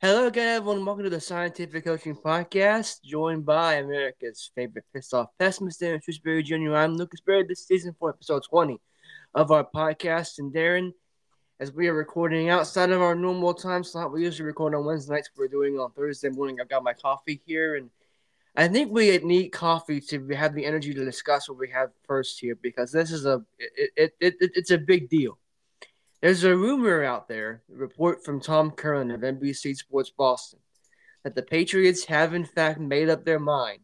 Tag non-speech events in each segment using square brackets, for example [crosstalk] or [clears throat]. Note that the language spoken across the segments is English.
Hello again, everyone. Welcome to the Scientific Coaching Podcast, joined by America's favorite pissed off pessimist, Darren Shrewsbury Jr. I'm Lucas Berry. This season for episode 20 of our podcast. And Darren, as we are recording outside of our normal time slot, we usually record on Wednesday nights. We're doing on Thursday morning. I've got my coffee here, and I think we need coffee to have the energy to discuss what we have first here because this is a it, it, it, it's a big deal. There's a rumor out there, a report from Tom Curran of NBC Sports Boston, that the Patriots have in fact made up their mind,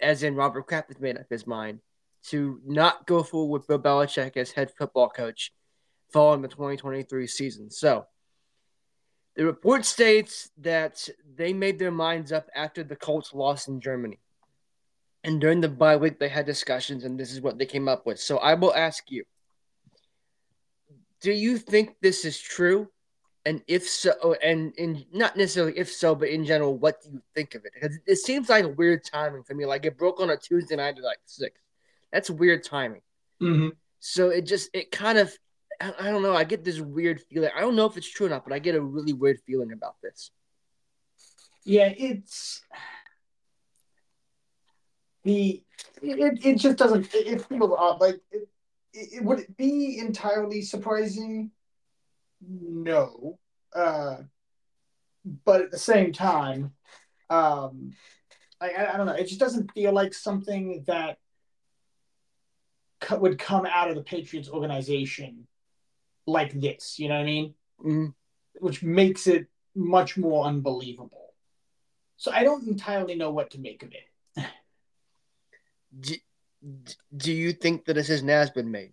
as in Robert Kraft has made up his mind, to not go forward with Bill Belichick as head football coach following the 2023 season. So, the report states that they made their minds up after the Colts lost in Germany. And during the bye week, they had discussions, and this is what they came up with. So, I will ask you do you think this is true? And if so, and in not necessarily if so, but in general, what do you think of it? Because it seems like a weird timing for me. Like it broke on a Tuesday night at like six. That's weird timing. Mm-hmm. So it just it kind of I, don't know. I get this weird feeling. I don't know if it's true or not, but I get a really weird feeling about this. Yeah, it's the it, it just doesn't it, it feels odd. Like it, it, would it be entirely surprising? No. Uh, but at the same time, um, I, I don't know. It just doesn't feel like something that co- would come out of the Patriots organization like this. You know what I mean? Mm-hmm. Which makes it much more unbelievable. So I don't entirely know what to make of it. [sighs] do, you think the decision has been made?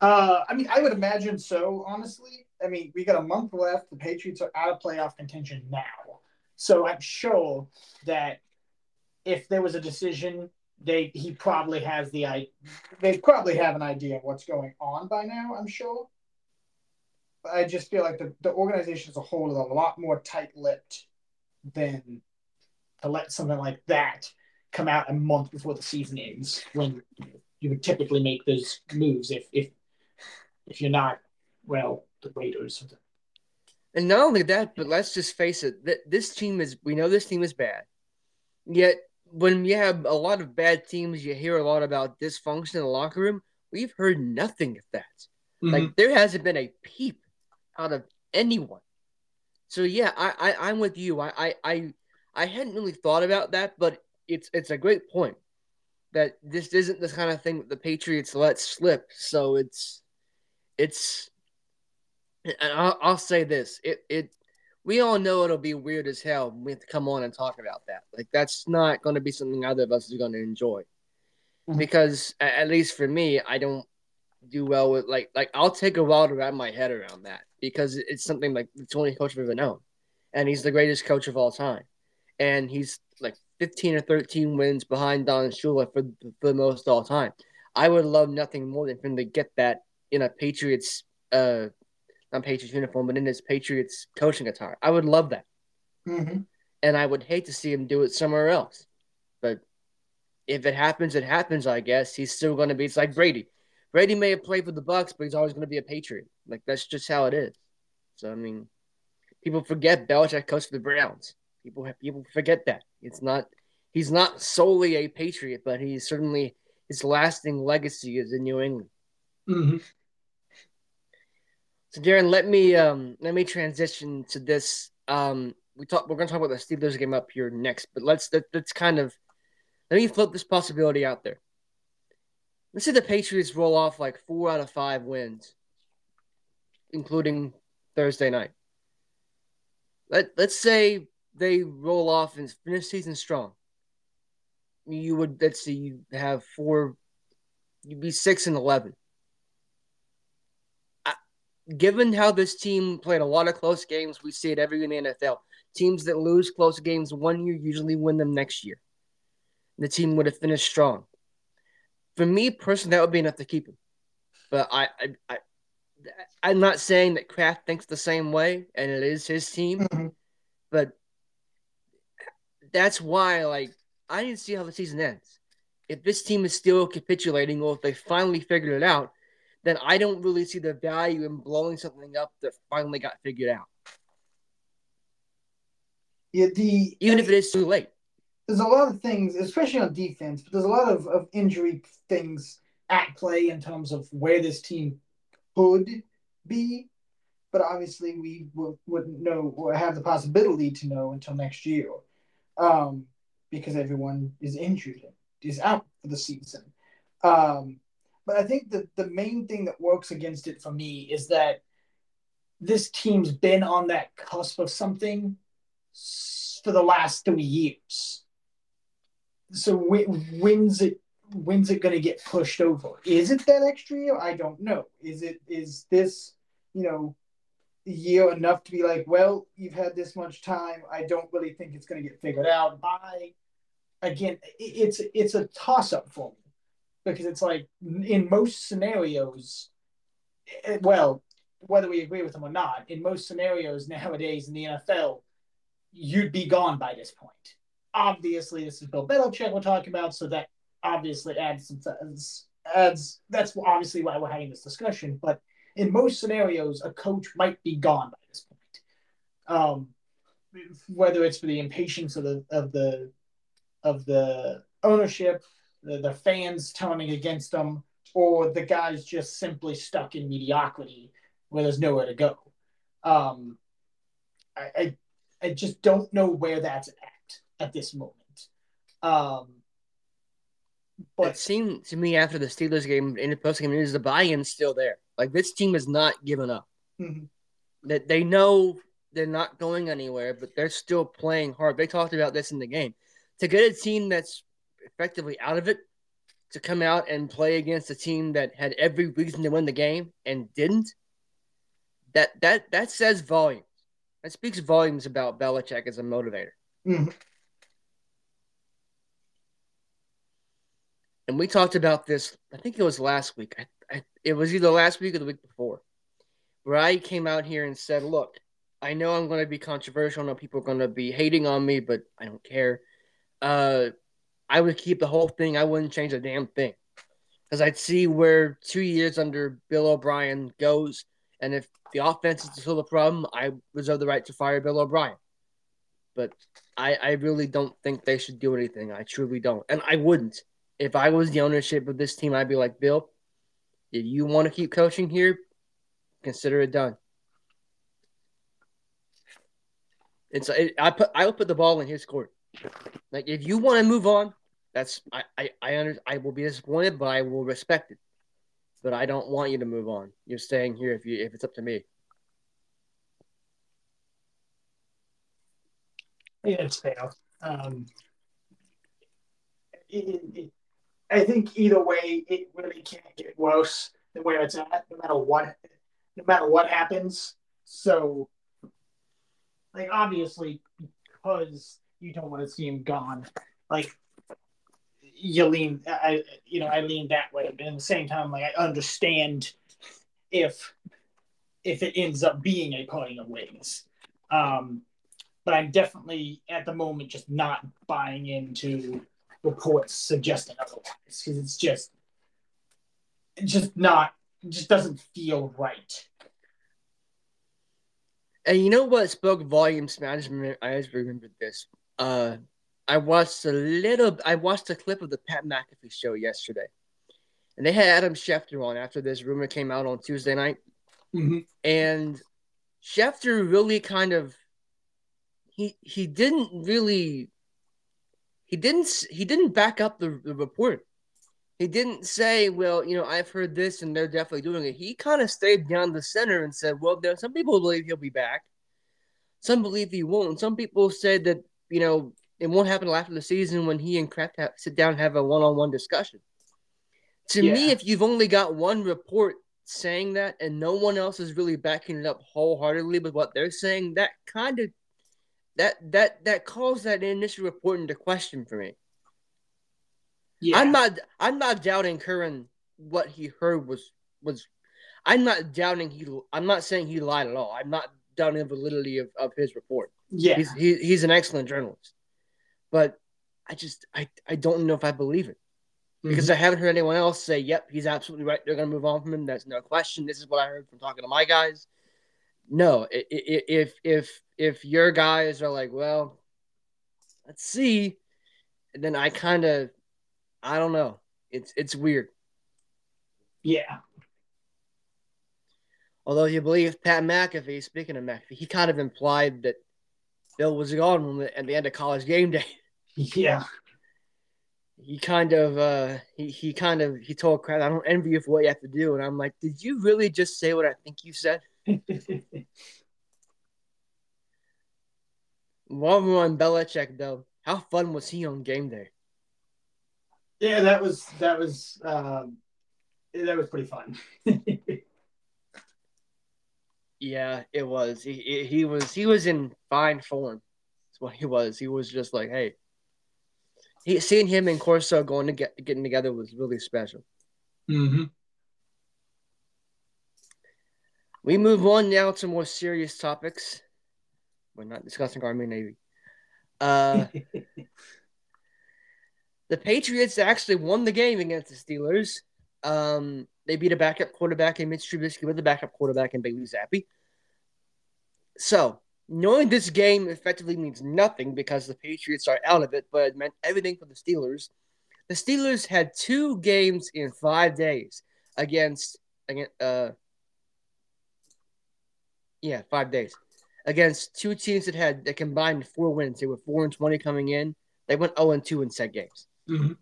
Uh, I mean, I would imagine so. Honestly, I mean, we got a month left. The Patriots are out of playoff contention now, so I'm sure that if there was a decision, they he probably has the I they probably have an idea of what's going on by now. I'm sure. But I just feel like the, the organization as a whole is a lot more tight-lipped than to let something like that come out a month before the season ends when you would typically make those moves if if if you're not well the Raiders. And not only that, but let's just face it, that this team is we know this team is bad. Yet when you have a lot of bad teams, you hear a lot about dysfunction in the locker room. We've heard nothing of that. Mm-hmm. Like there hasn't been a peep out of anyone. So yeah, I, I I'm with you. I, I I I hadn't really thought about that, but it's it's a great point that this isn't the kind of thing that the Patriots let slip. So it's it's and I'll, I'll say this it it we all know it'll be weird as hell when we have to come on and talk about that. Like that's not going to be something either of us is going to enjoy, mm-hmm. because at least for me, I don't do well with like like I'll take a while to wrap my head around that because it's something like it's only coach I've ever known, and he's the greatest coach of all time, and he's 15 or 13 wins behind Don Shula for, for the most all time. I would love nothing more than for him to get that in a Patriots, uh, not Patriots uniform, but in his Patriots coaching attire. I would love that. Mm-hmm. And I would hate to see him do it somewhere else. But if it happens, it happens, I guess. He's still going to be, it's like Brady. Brady may have played for the Bucs, but he's always going to be a Patriot. Like, that's just how it is. So, I mean, people forget Belichick coached for the Browns. People have, people forget that. It's not, he's not solely a Patriot, but he's certainly, his lasting legacy is in New England. Mm-hmm. So Darren, let me um let me transition to this. Um, we talk. We're going to talk about the Steelers game up here next, but let's let, let's kind of let me float this possibility out there. Let's say the Patriots roll off like four out of five wins, including Thursday night. Let Let's say they roll off and finish season strong. You would let's see you have four. You'd be six and eleven given how this team played a lot of close games, we see it every year in the NFL. Teams that lose close games one year usually win them next year. The team would have finished strong. For me personally, that would be enough to keep him. But I, I, I I'm not saying that Kraft thinks the same way, and it is his team. Mm-hmm. But that's why, like, I didn't see how the season ends. If this team is still capitulating, or if they finally figured it out, then I don't really see the value in blowing something up that finally got figured out. Yeah, the even I if it is too late. there's a lot of things, especially on defense, but there's a lot of, of injury things at play in terms of where this team could be. But obviously, we w- wouldn't know or have the possibility to know until next year um, because everyone is injured is out for the season. Um, but I think the, the main thing that works against it for me is that this team's been on that cusp of something for the last three years. So when, when's it when's it going to get pushed over? Is it that extra year? I don't know. Is it is this you know year enough to be like, well, you've had this much time. I don't really think it's going to get figured out. By again, it's it's a toss up for me because it's like in most scenarios, eh, well, whether we agree with them or not, in most scenarios nowadays in the NFL, you'd be gone by this point. Obviously, this is Bill Belichick we're talking about, so that obviously adds some adds that's obviously why we're having this discussion. But in most scenarios, a coach might be gone by this point. Um, whether it's for the impatience of the of the of the ownership, the, the fans turning against them, or the guys just simply stuck in mediocrity where there's nowhere to go. Um, I, I I just don't know where that's at at this moment. Um, it seemed to me after the Steelers game in the post game is the buy-in still there. Like this team has not given up. Mhm. That they know they're not going anywhere, but they're still playing hard. They talked about this in the game. To get a team that's effectively out of it to come out and play against a team that had every reason to win the game and didn't, that that that says volumes. That speaks volumes about Belichick as a motivator. Mhm. and we talked about this. I think it was last week. I, it was either last week or the week before, where I came out here and said, "Look, I know I'm going to be controversial. I know people are going to be hating on me, but I don't care. Uh, I would keep the whole thing. I wouldn't change a damn thing because I'd see where two years under Bill O'Brien goes, and if the offense is still the problem, I reserve the right to fire Bill O'Brien. But I, I really don't think they should do anything. I truly don't, and I wouldn't if I was the ownership of this team, I'd be like, Bill, if you want to keep coaching here, consider it done. It's it, I put I will put the ball in his court. Like if you want to move on, that's I I I, under, I will be disappointed, but I will respect it. But I don't want you to move on. You're staying here if you if it's up to me. Yeah, it's fair. Um, it, it, I think either way, it really can't get worse than where it's at, no matter what, no matter what happens. So, like, obviously, because you don't want to see him gone, like, you lean, I, you know, I lean that way, but at the same time, like, I understand if if it ends up being a parting of ways. Um, but I'm definitely at the moment just not buying into reports suggesting otherwise because it's just it's just not it just doesn't feel right. And you know what spoke volumes, management? I just remembered this. Uh, I watched a little. I watched a clip of the Pat McAfee show yesterday, and they had Adam Schefter on after this rumor came out on Tuesday night. Mm-hmm. and Schefter really kind of he he didn't really he didn't he didn't back up the, the report. He didn't say, "Well, you know, I've heard this and they're definitely doing it." He kind of stayed down the center and said, "Well, there some people believe he'll be back, some believe he won't. Some people said that you know it won't happen until after the season when he and Kraft have, sit down and have a one-on-one discussion." To me, if you've only got one report saying that and no one else is really backing it up wholeheartedly with what they're saying, that kind of that that that calls that initial report into question for me. Yeah, I'm not I'm not doubting Curran what he heard was was I'm not doubting he I'm not saying he lied at all. I'm not doubting the validity of, of his report. yeah, He's he, he's an excellent journalist. But I just I, I don't know if I believe it. Because mm-hmm. I haven't heard anyone else say, Yep, he's absolutely right. They're gonna move on from him. That's no question. This is what I heard from talking to my guys. No, if if if your guys are like, well, let's see. And then I kind of, I don't know. It's it's weird. Yeah. Although you believe Pat McAfee, speaking of McAfee, he kind of implied that Bill was gone at the end of college game day. [laughs] Yeah. He kind of uh he, he kind of he told Crowd, I don't envy you for what you have to do. And I'm like, did you really just say what I think you said? [laughs] While we're on Belichick though, how fun was he on game day? Yeah, that was that was um, that was pretty fun. [laughs] yeah, it was. He, he was he was in fine form. That's what he was. He was just like, hey, he, seeing him and Corso going to get getting together was really special. Mm-hmm. We move on now to more serious topics. We're not discussing Army Navy. Uh, [laughs] the Patriots actually won the game against the Steelers. Um, they beat a backup quarterback in Mitch Trubisky with a backup quarterback in Bailey Zappe. So, knowing this game effectively means nothing because the Patriots are out of it, but it meant everything for the Steelers. The Steelers had two games in five days against, against uh, yeah, five days against two teams that had that combined four wins. They were four and twenty coming in. They went zero and two in set games. Mm-hmm.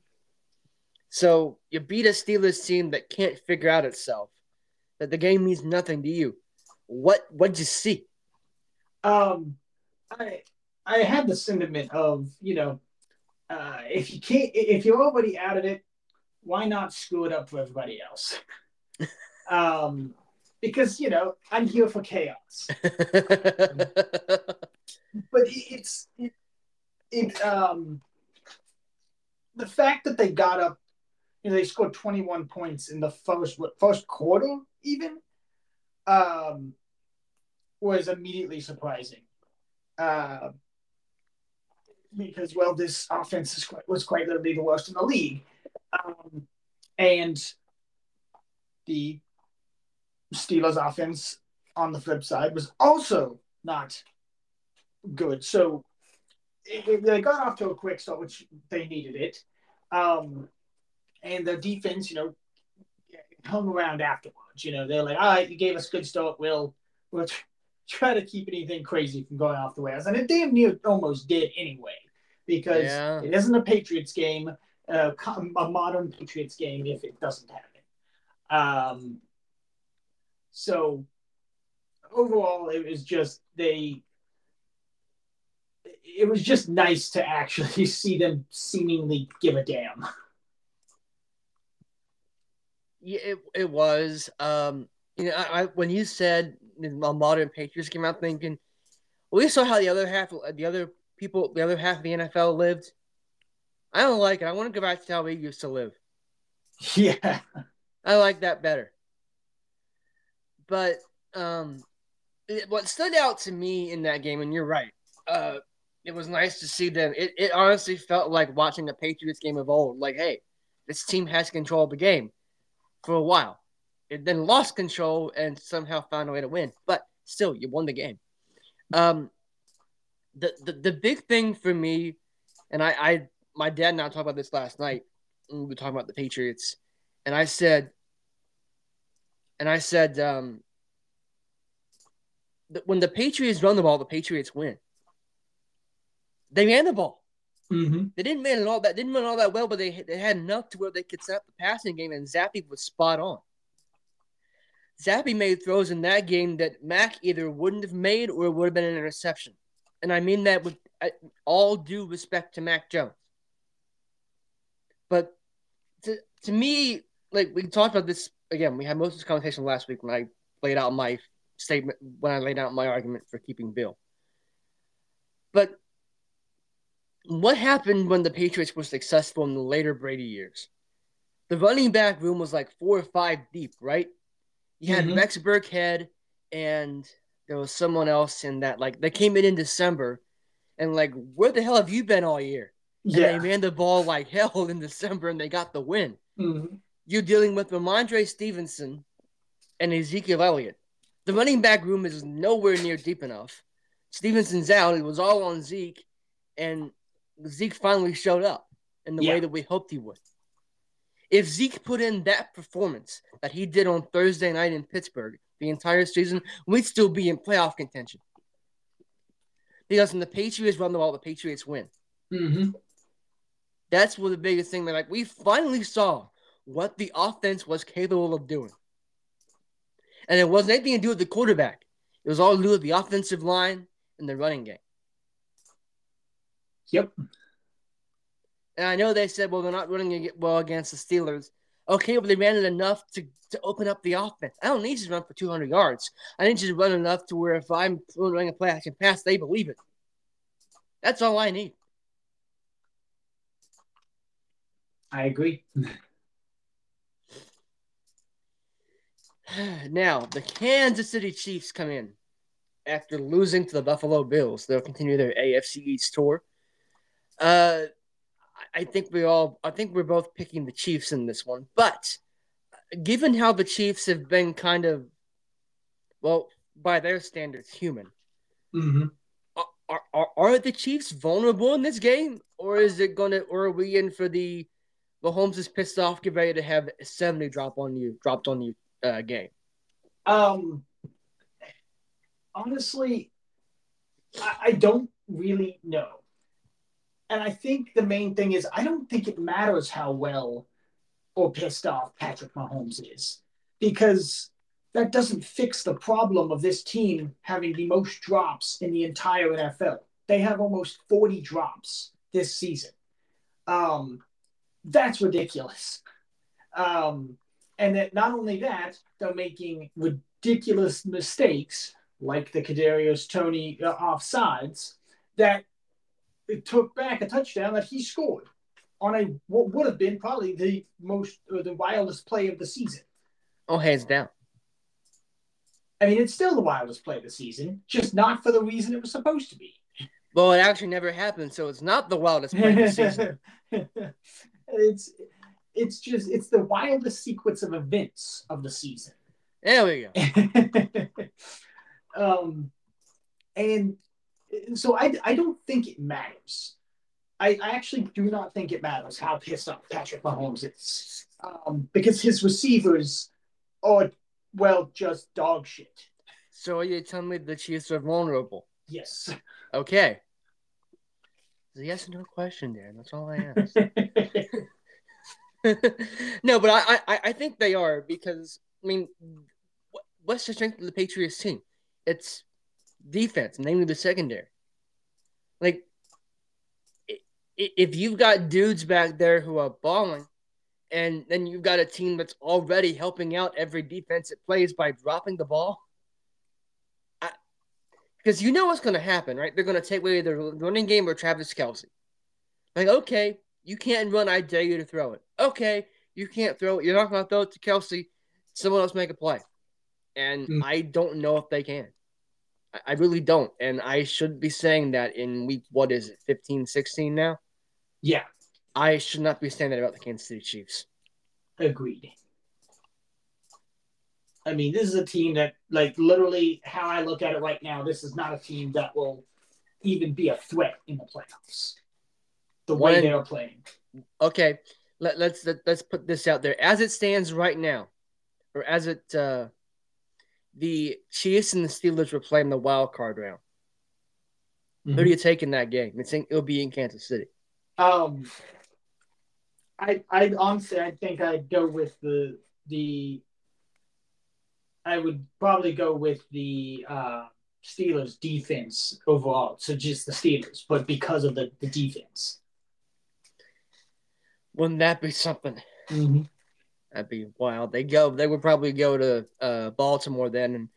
So you beat a Steelers team that can't figure out itself. That the game means nothing to you. What what'd you see? Um, I I had the sentiment of you know, uh, if you can't if you're already out of it, why not screw it up for everybody else? [laughs] um, because you know I'm here for chaos. [laughs] but it's it, it um the fact that they got up, you know, they scored 21 points in the first first quarter even, um, was immediately surprising. Uh, because well, this offense is quite, was quite literally the worst in the league, um, and the Steelers offense on the flip side was also not good. So it, they got off to a quick start, which they needed it. Um, and the defense, you know, hung around afterwards. You know, they're like, all right, you gave us a good start. We'll, we'll [laughs] try to keep anything crazy from going off the rails. And it damn near almost did anyway, because yeah. it isn't a Patriots game, uh, a modern Patriots game if it doesn't happen. Um, so overall, it was just they. It was just nice to actually [laughs] see them seemingly give a damn. Yeah, it, it was. Um, you know, I, I when you said modern Patriots came out thinking, we saw how the other half, the other people, the other half of the NFL lived. I don't like it. I want to go back to how we used to live. [laughs] Yeah, I like that better. But um, it, what stood out to me in that game, and you're right, uh, it was nice to see them. It, it honestly felt like watching the Patriots game of old. Like, hey, this team has control of the game for a while. It then lost control and somehow found a way to win. But still, you won the game. Um, the, the, the big thing for me, and I, I my dad and I talked about this last night. we were talking about the Patriots, and I said and I said, um, when the Patriots run the ball, the Patriots win. They ran the ball. Mm-hmm. They didn't run all that didn't run all that well, but they they had enough to where they could set up the passing game, and Zappe was spot on. Zappe made throws in that game that Mac either wouldn't have made or would have been an interception, and I mean that with all due respect to Mac Jones. But to to me, like we talked about this again, we had most of this conversation last week when I laid out my statement, when I laid out my argument for keeping Bill. But what happened when the Patriots were successful in the later Brady years? The running back room was like four or five deep, right? You had mm-hmm. Rex Burkhead and there was someone else in that. Like they came in in December, and like, where the hell have you been all year? Yeah, and they ran the ball like [laughs] hell in December, and they got the win. Mm-hmm you're dealing with Rhamondre Stevenson and Ezekiel Elliott. The running back room is nowhere near deep enough. Stevenson's out. It was all on Zeke. And Zeke finally showed up in the Yeah. way that we hoped he would. If Zeke put in that performance that he did on Thursday night in Pittsburgh the entire season, we'd still be in playoff contention. Because when the Patriots run the ball, the Patriots win. Mm-hmm. That's what the biggest thing that like we finally saw what the offense was capable of doing. And it wasn't anything to do with the quarterback. It was all to do with the offensive line and the running game. Yep. And I know they said, well, they're not running well against the Steelers. Okay, but they ran it enough to, to open up the offense. I don't need to run for 200 yards. I need to run enough to where if I'm running a play action pass, they believe it. That's all I need. I agree. [laughs] [sighs] now, the Kansas City Chiefs come in after losing to the Buffalo Bills. They'll continue their AFC East tour. Uh, I- think we all, I think we're both picking the Chiefs in this one. But given how the Chiefs have been kind of, well, by their standards, human, Mm-hmm. are, are, are the Chiefs vulnerable in this game, or is it gonna, or are we in for the Mahomes is pissed off, get ready to have seventy drop on you, dropped on you uh, game? Um, honestly, I, I don't really know. And I think the main thing is I don't think it matters how well or pissed off Patrick Mahomes is because that doesn't fix the problem of this team having the most drops in the entire NFL. They have almost 40 drops this season. Um, that's ridiculous. Um, and that not only that, they're making ridiculous mistakes like the Kadarius Toney uh, offsides that it took back a touchdown that he scored on a what would have been probably the most or the wildest play of the season. Oh, hands down. I mean, it's still the wildest play of the season, just not for the reason it was supposed to be. Well, it actually never happened, so it's not the wildest play of the season. [laughs] it's it's just it's the wildest sequence of events of the season. There we go. [laughs] um, and so I, I don't think it matters. I, I actually do not think it matters how pissed off Patrick Mahomes is um, because his receivers are, well, just dog shit. So are you telling me the Chiefs are vulnerable? Yes. Okay. It's a yes or no question, Dan. That's all I ask. [laughs] [laughs] no, but I, I, I think they are because I mean, what's the strength of the Patriots team? It's defense, namely the secondary. Like, if you've got dudes back there who are balling, and then you've got a team that's already helping out every defense it plays by dropping the ball. Because you know what's going to happen, right? They're going to take away the running game or Travis Kelce. Like, okay, you can't run. I dare you to throw it. Okay, you can't throw it. You're not going to throw it to Kelce. Someone else make a play. And Mm. I don't know if they can. I, I really don't. And I should be saying that in week, what is it, 15, 16 now? yeah, I should not be saying that about the Kansas City Chiefs. agreed. I mean, this is a team that, like, literally, how I look at it right now, this is not a team that will even be a threat in the playoffs. The way When- they're playing. Okay, let, let's let, let's put this out there. As it stands right now, or as it uh, the Chiefs and the Steelers were playing the wild card round. Who do you take in that game? It's in, it'll be in Kansas City. Um, I I honestly I think I'd go with the the. I would probably go with the uh, Steelers defense overall. So just the Steelers, but because of the, the defense. Wouldn't that be something? Mm-hmm. That'd be wild. They go. They would probably go to uh, Baltimore then, and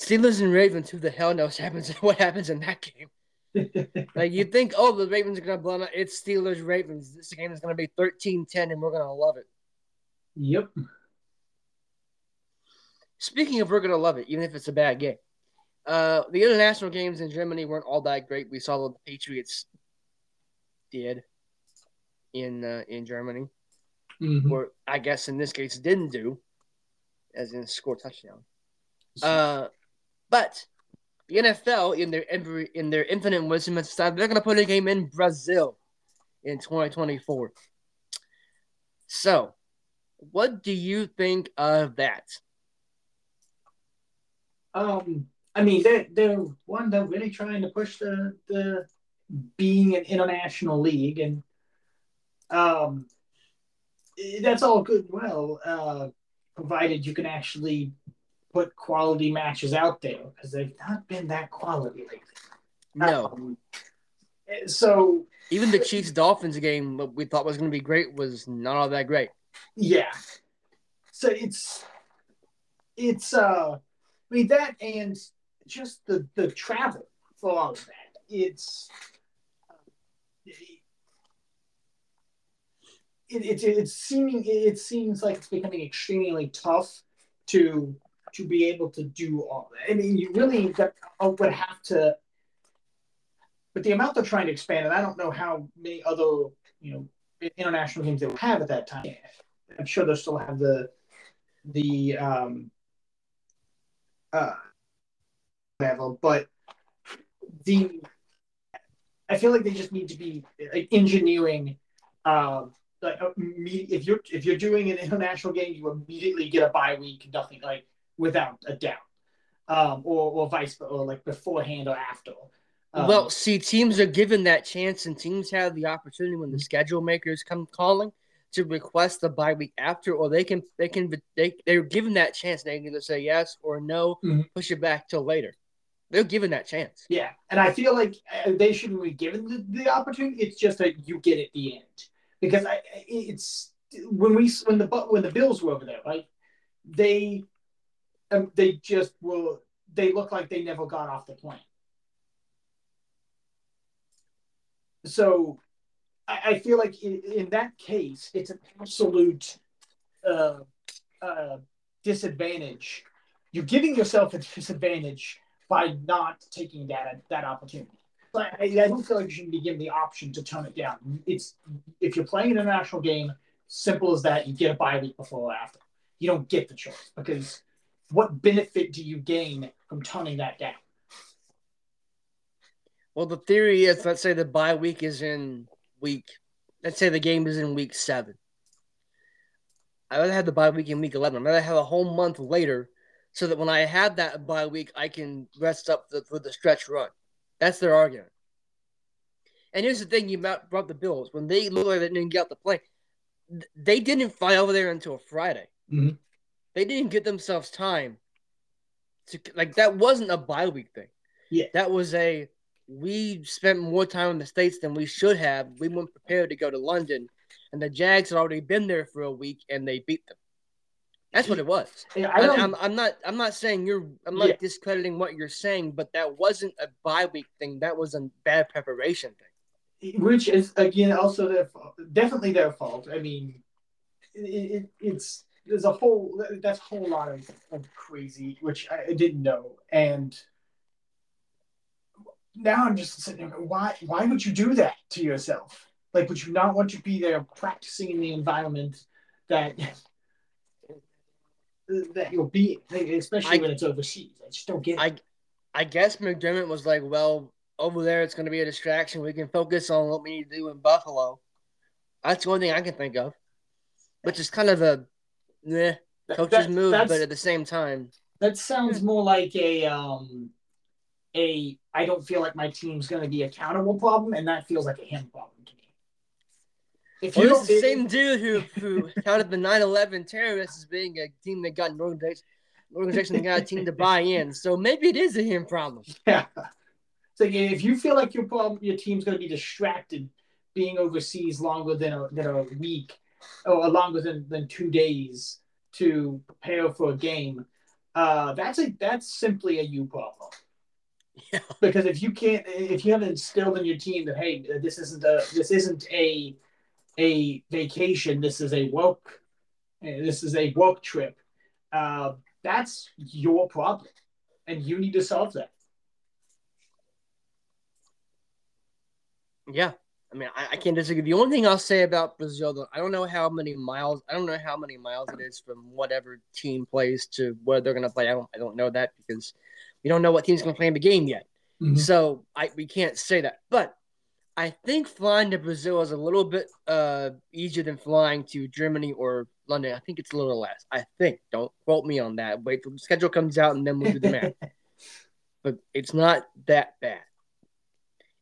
Steelers and Ravens. Who the hell knows [laughs] happens? What happens in that game? [laughs] Like you think, oh, the Ravens are gonna blow out. It's Steelers Ravens. This game is gonna be 13-10, and we're gonna love it. yep. Speaking of, we're gonna love it, even if it's a bad game. Uh, the international games in Germany weren't all that great. We saw what the Patriots did in uh, in Germany, Mhm. or I guess in this case didn't do, as in score touchdown. Uh, but the NFL, in their every in their infinite wisdom, has decided they're gonna put a game in Brazil. in 2024. So, what do you think of that? Um, I mean, they're, they're one, they're really trying to push the, the being an international league, and um, that's all good and well, uh, provided you can actually put quality matches out there because they've not been that quality lately. No. Um, so even the Chiefs Dolphins game, what we thought was going to be great, was not all that great. Yeah. So it's it's uh I mean that and just the the travel for all of that. It's it, it, it's seeming it seems like it's becoming extremely tough to to be able to do all that. I mean, you really would have to, but the amount they're trying to expand, and I don't know how many other you know international games they will have at that time. I'm sure they'll still have the the um uh level, but the I feel like they just need to be engineering um like uh, if you're if you're doing an international game, you immediately get a bye week, nothing like without a doubt, um, or or vice or like beforehand or after. Um, well, see, teams are given that chance, and teams have the opportunity when the schedule makers come calling to request the bye week after, or they can they can they they're given that chance. They can either say yes or no, mm-hmm. push it back till later. They're given that chance. Yeah, and I feel like uh, they shouldn't be given the, the opportunity. It's just that you get at the end because I, it's when we when the when the Bills were over there, right? They um, they just were they look like they never got off the plane. So I, I feel like in, in, that case, it's an absolute uh, uh, disadvantage. You're giving yourself a disadvantage by not taking that that opportunity. I, I don't feel like you should be given the option to tone it down. It's if you're playing an international game, simple as that. You get a bye week before or after. You don't get the choice because what benefit do you gain from toning that down? Well, the theory is let's say the bye week is in week, let's say the game is in week seven. I rather have the bye week in week 11. I'd rather have a whole month later so that when I have that bye week, I can rest up the, for the stretch run. That's their argument. And here's the thing you brought the Bills. When they looked like they didn't get out the play, they didn't fly over there until Friday. Mm-hmm. They didn't get themselves time to like that wasn't a bye week thing. Yeah. That was a we spent more time in the States than we should have. We weren't prepared to go to London. And the Jags had already been there for a week and they beat them. That's what it was. I am I'm not. I'm not saying you're. I'm not Yeah. discrediting what you're saying, but that wasn't a bye week thing. That was a bad preparation thing. which is again also their fault. definitely their fault. I mean, it, it, it's there's a whole that's a whole lot of, of crazy which I, I didn't know, and now I'm just sitting there. Why why would you do that to yourself? Like, would you not want to be there practicing in the environment that that you'll be, especially I- when it's overseas? I just don't get it. I, I guess McDermott was like, well, over there it's going to be a distraction. We can focus on what we need to do in Buffalo. That's the only thing I can think of, which is kind of a, That- coach's that- move, but at the same time, That sounds more like a um a I don't feel like my team's going to be accountable problem, and that feels like a him problem. If you this the same dude who who [laughs] counted the 9/11 terrorists as being a team that got an organization, organization that got a team to buy in. So maybe it is a him problem. [laughs] yeah. So if you feel like your problem, your team's going to be distracted being overseas longer than a, than a week or longer than, than two days to prepare for a game, uh, that's a that's simply a you problem. Yeah. Because if you can't, if you haven't instilled in your team that hey, this isn't a this isn't a a vacation, this is a work, eh, this is a work trip. Uh, that's your problem, and you need to solve that. Yeah. I mean, I, I can't disagree. The only thing I'll say about Brazil, though, I don't know how many miles. I don't know how many miles it is from whatever team plays to where they're going to play. I don't. I don't know that because we don't know what team's going to play in the game yet. Mhm. So I we can't say that. But I think flying to Brazil is a little bit uh, easier than flying to Germany or London. I think it's a little less. I think. Don't quote me on that. Wait till the schedule comes out and then we'll do the math. [laughs] but it's not that bad.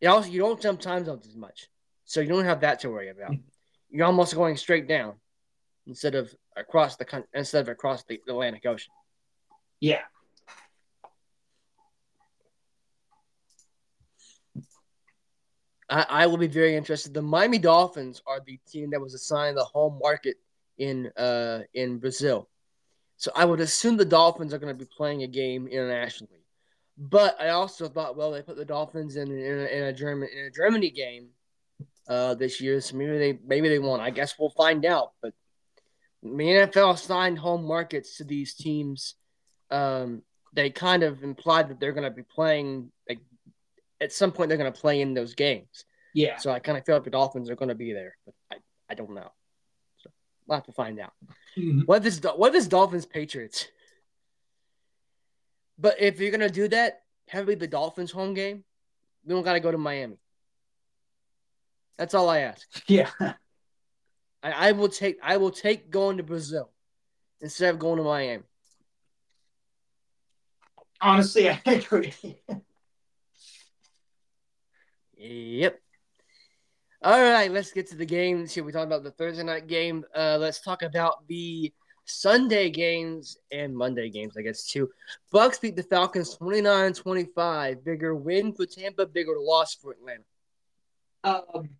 It also you don't jump time zones as much, so you don't have that to worry about. You're almost going straight down instead of across the instead of across the Atlantic Ocean. Yeah. I, I will be very interested. The Miami Dolphins are the team that was assigned the home market in uh in Brazil. So I would assume the Dolphins are going to be playing a game internationally. But I also thought, well, they put the Dolphins in in a, in a German in a Germany game uh, this year, so maybe they maybe they won't. I guess we'll find out. But the NFL assigned home markets to these teams. Um, they kind of implied that they're going to be playing like at some point they're going to play in those games. Yeah. So I kind of feel like the Dolphins are going to be there, but I, I don't know. So we'll have to find out. Mm-hmm. What is what is Dolphins Patriots? But if you're gonna do that, have it be the Dolphins home game. We don't gotta go to Miami. That's all I ask. [laughs] Yeah. I, I will take I will take going to Brazil instead of going to Miami. Honestly, I [laughs] agree. Yep. All right, let's get to the games here. We talked about the Thursday night game. Uh, let's talk about the Sunday games and Monday games, I guess, too. Bucs beat the Falcons 29 25. Bigger win for Tampa, bigger loss for Atlanta. Um,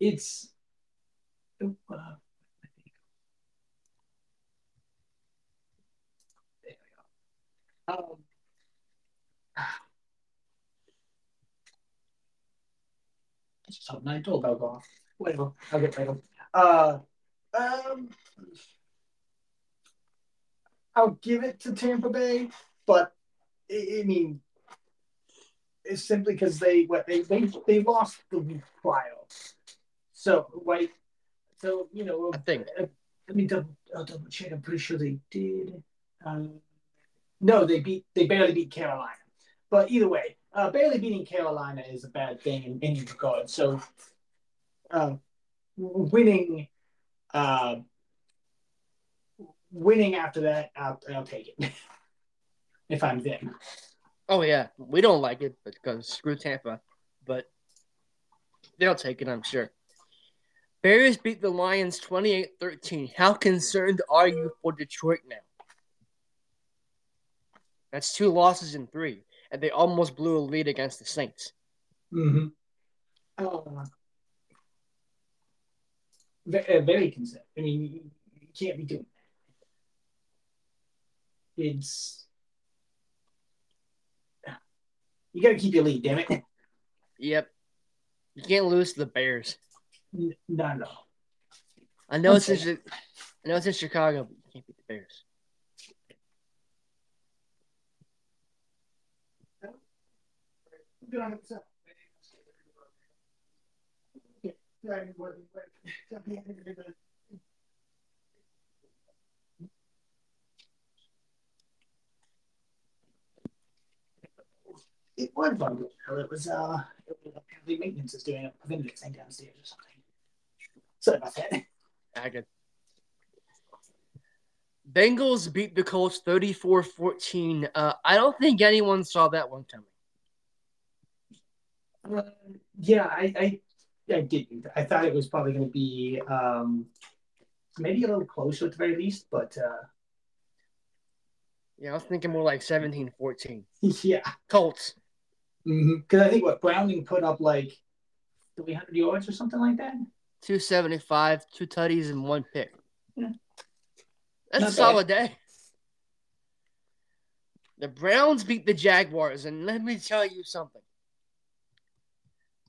it's. Uh, um, I told about golf. Whatever, I'll get later. Uh, um, I'll give it to Tampa Bay, but I, I mean, it's simply because they what they they they lost the week prior. So like, so you know, I think. Uh, let me double, I'll double check. I'm pretty sure they did. Um, no, they beat they barely beat Carolina. But either way, uh, barely beating Carolina is a bad thing in any regard. So, uh, winning, uh, winning after that, I'll, I'll take it [laughs] if I'm them. Oh yeah, we don't like it because screw Tampa, but they'll take it, I'm sure. Bears beat the Lions 28-13. How concerned are you for Detroit now? That's two losses in three and they almost blew a lead against the Saints. Mm-hmm. Uh, very concerned. I mean, you, you can't be doing that. It's you got to keep your lead, damn it. [laughs] Yep, you can't lose to the Bears. No, no. I know it's in, I know it's in Chicago, but you can't beat the Bears. It was bundled. It was uh, it was apparently maintenance is doing a preventative thing downstairs or something. Sorry about that. I. Bengals beat the Colts 34 14. Uh, I don't think anyone saw that one coming. Uh, yeah, I, I, I didn't. I thought it was probably going to be um, maybe a little closer at the very least, but uh, yeah, I was thinking more like 17 14. [laughs] Yeah. Colts. Because mm-hmm. I think what Browning put up like 300 yards or something like that. 275, two tutties, and one pick. Yeah. That's Not a solid bad. day. The Browns beat the Jaguars, and let me tell you something.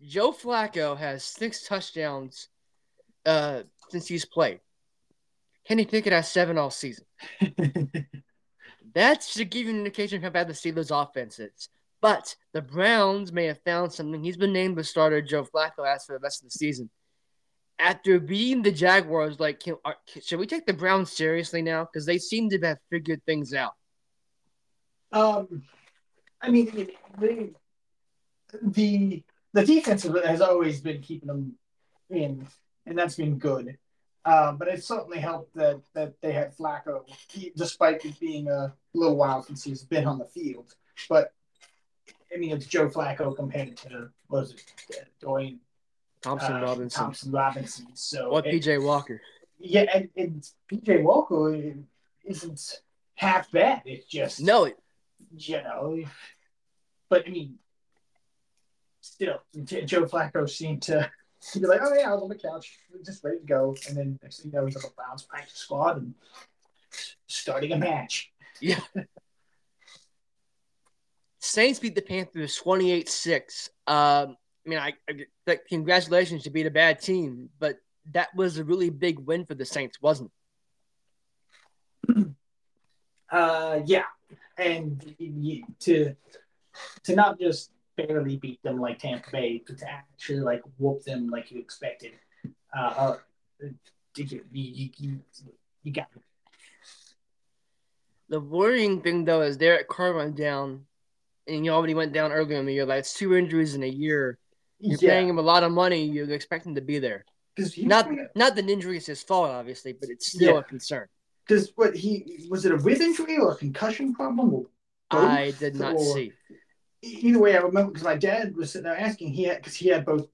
Joe Flacco has six touchdowns uh, since he's played. Kenny Pickett has seven all season. [laughs] that should give you an indication of how bad the Steelers' offense is. But the Browns may have found something. He's been named the starter. Joe Flacco has for the rest of the season. After beating the Jaguars, like, can, are, should we take the Browns seriously now? Because they seem to have figured things out. Um, I mean, they the the defense has always been keeping them in, and that's been good. Uh, but it certainly helped that that they had Flacco, despite it being a little while since he's been on the field. But I mean, it's Joe Flacco compared to was it Dwayne Thompson uh, Robinson. Thompson Robinson. So What it- PJ Walker? yeah, and, and PJ Walker isn't half bad. It's just No, it- you know, but I mean, still, Joe Flacco seemed to be like, oh yeah, I was on the couch, just ready to go, and then next thing you know, he's on the Browns practice squad and starting a match. yeah. Saints beat the Panthers 28 6. Um, I mean, I, I like, congratulations to beat a bad team, but that was a really big win for the Saints, wasn't it? [clears throat] Uh, yeah, and to to not just barely beat them like Tampa Bay, but to actually like whoop them like you expected. Uh, uh you, you, you, you got it. The worrying thing, though, is Derek Carr went down, and he already went down earlier in the year. Like, it's two injuries in a year. You're paying him a lot of money. You expect him to be there. because Not not that injury is his fault, obviously, but it's still Yeah. a concern. Because what he was it a rib injury or a concussion problem? Both? I did not Or- see. Either way, I remember because my dad was sitting there asking. He had because he had both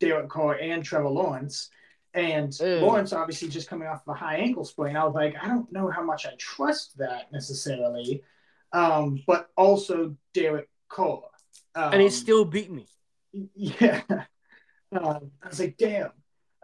Derek Carr and Trevor Lawrence, and Ew. Lawrence obviously just coming off of a high ankle sprain. I was like, I don't know how much I trust that necessarily, um, but also Derek Carr, um, And he still beat me. yeah. Um, [laughs] I was like, damn.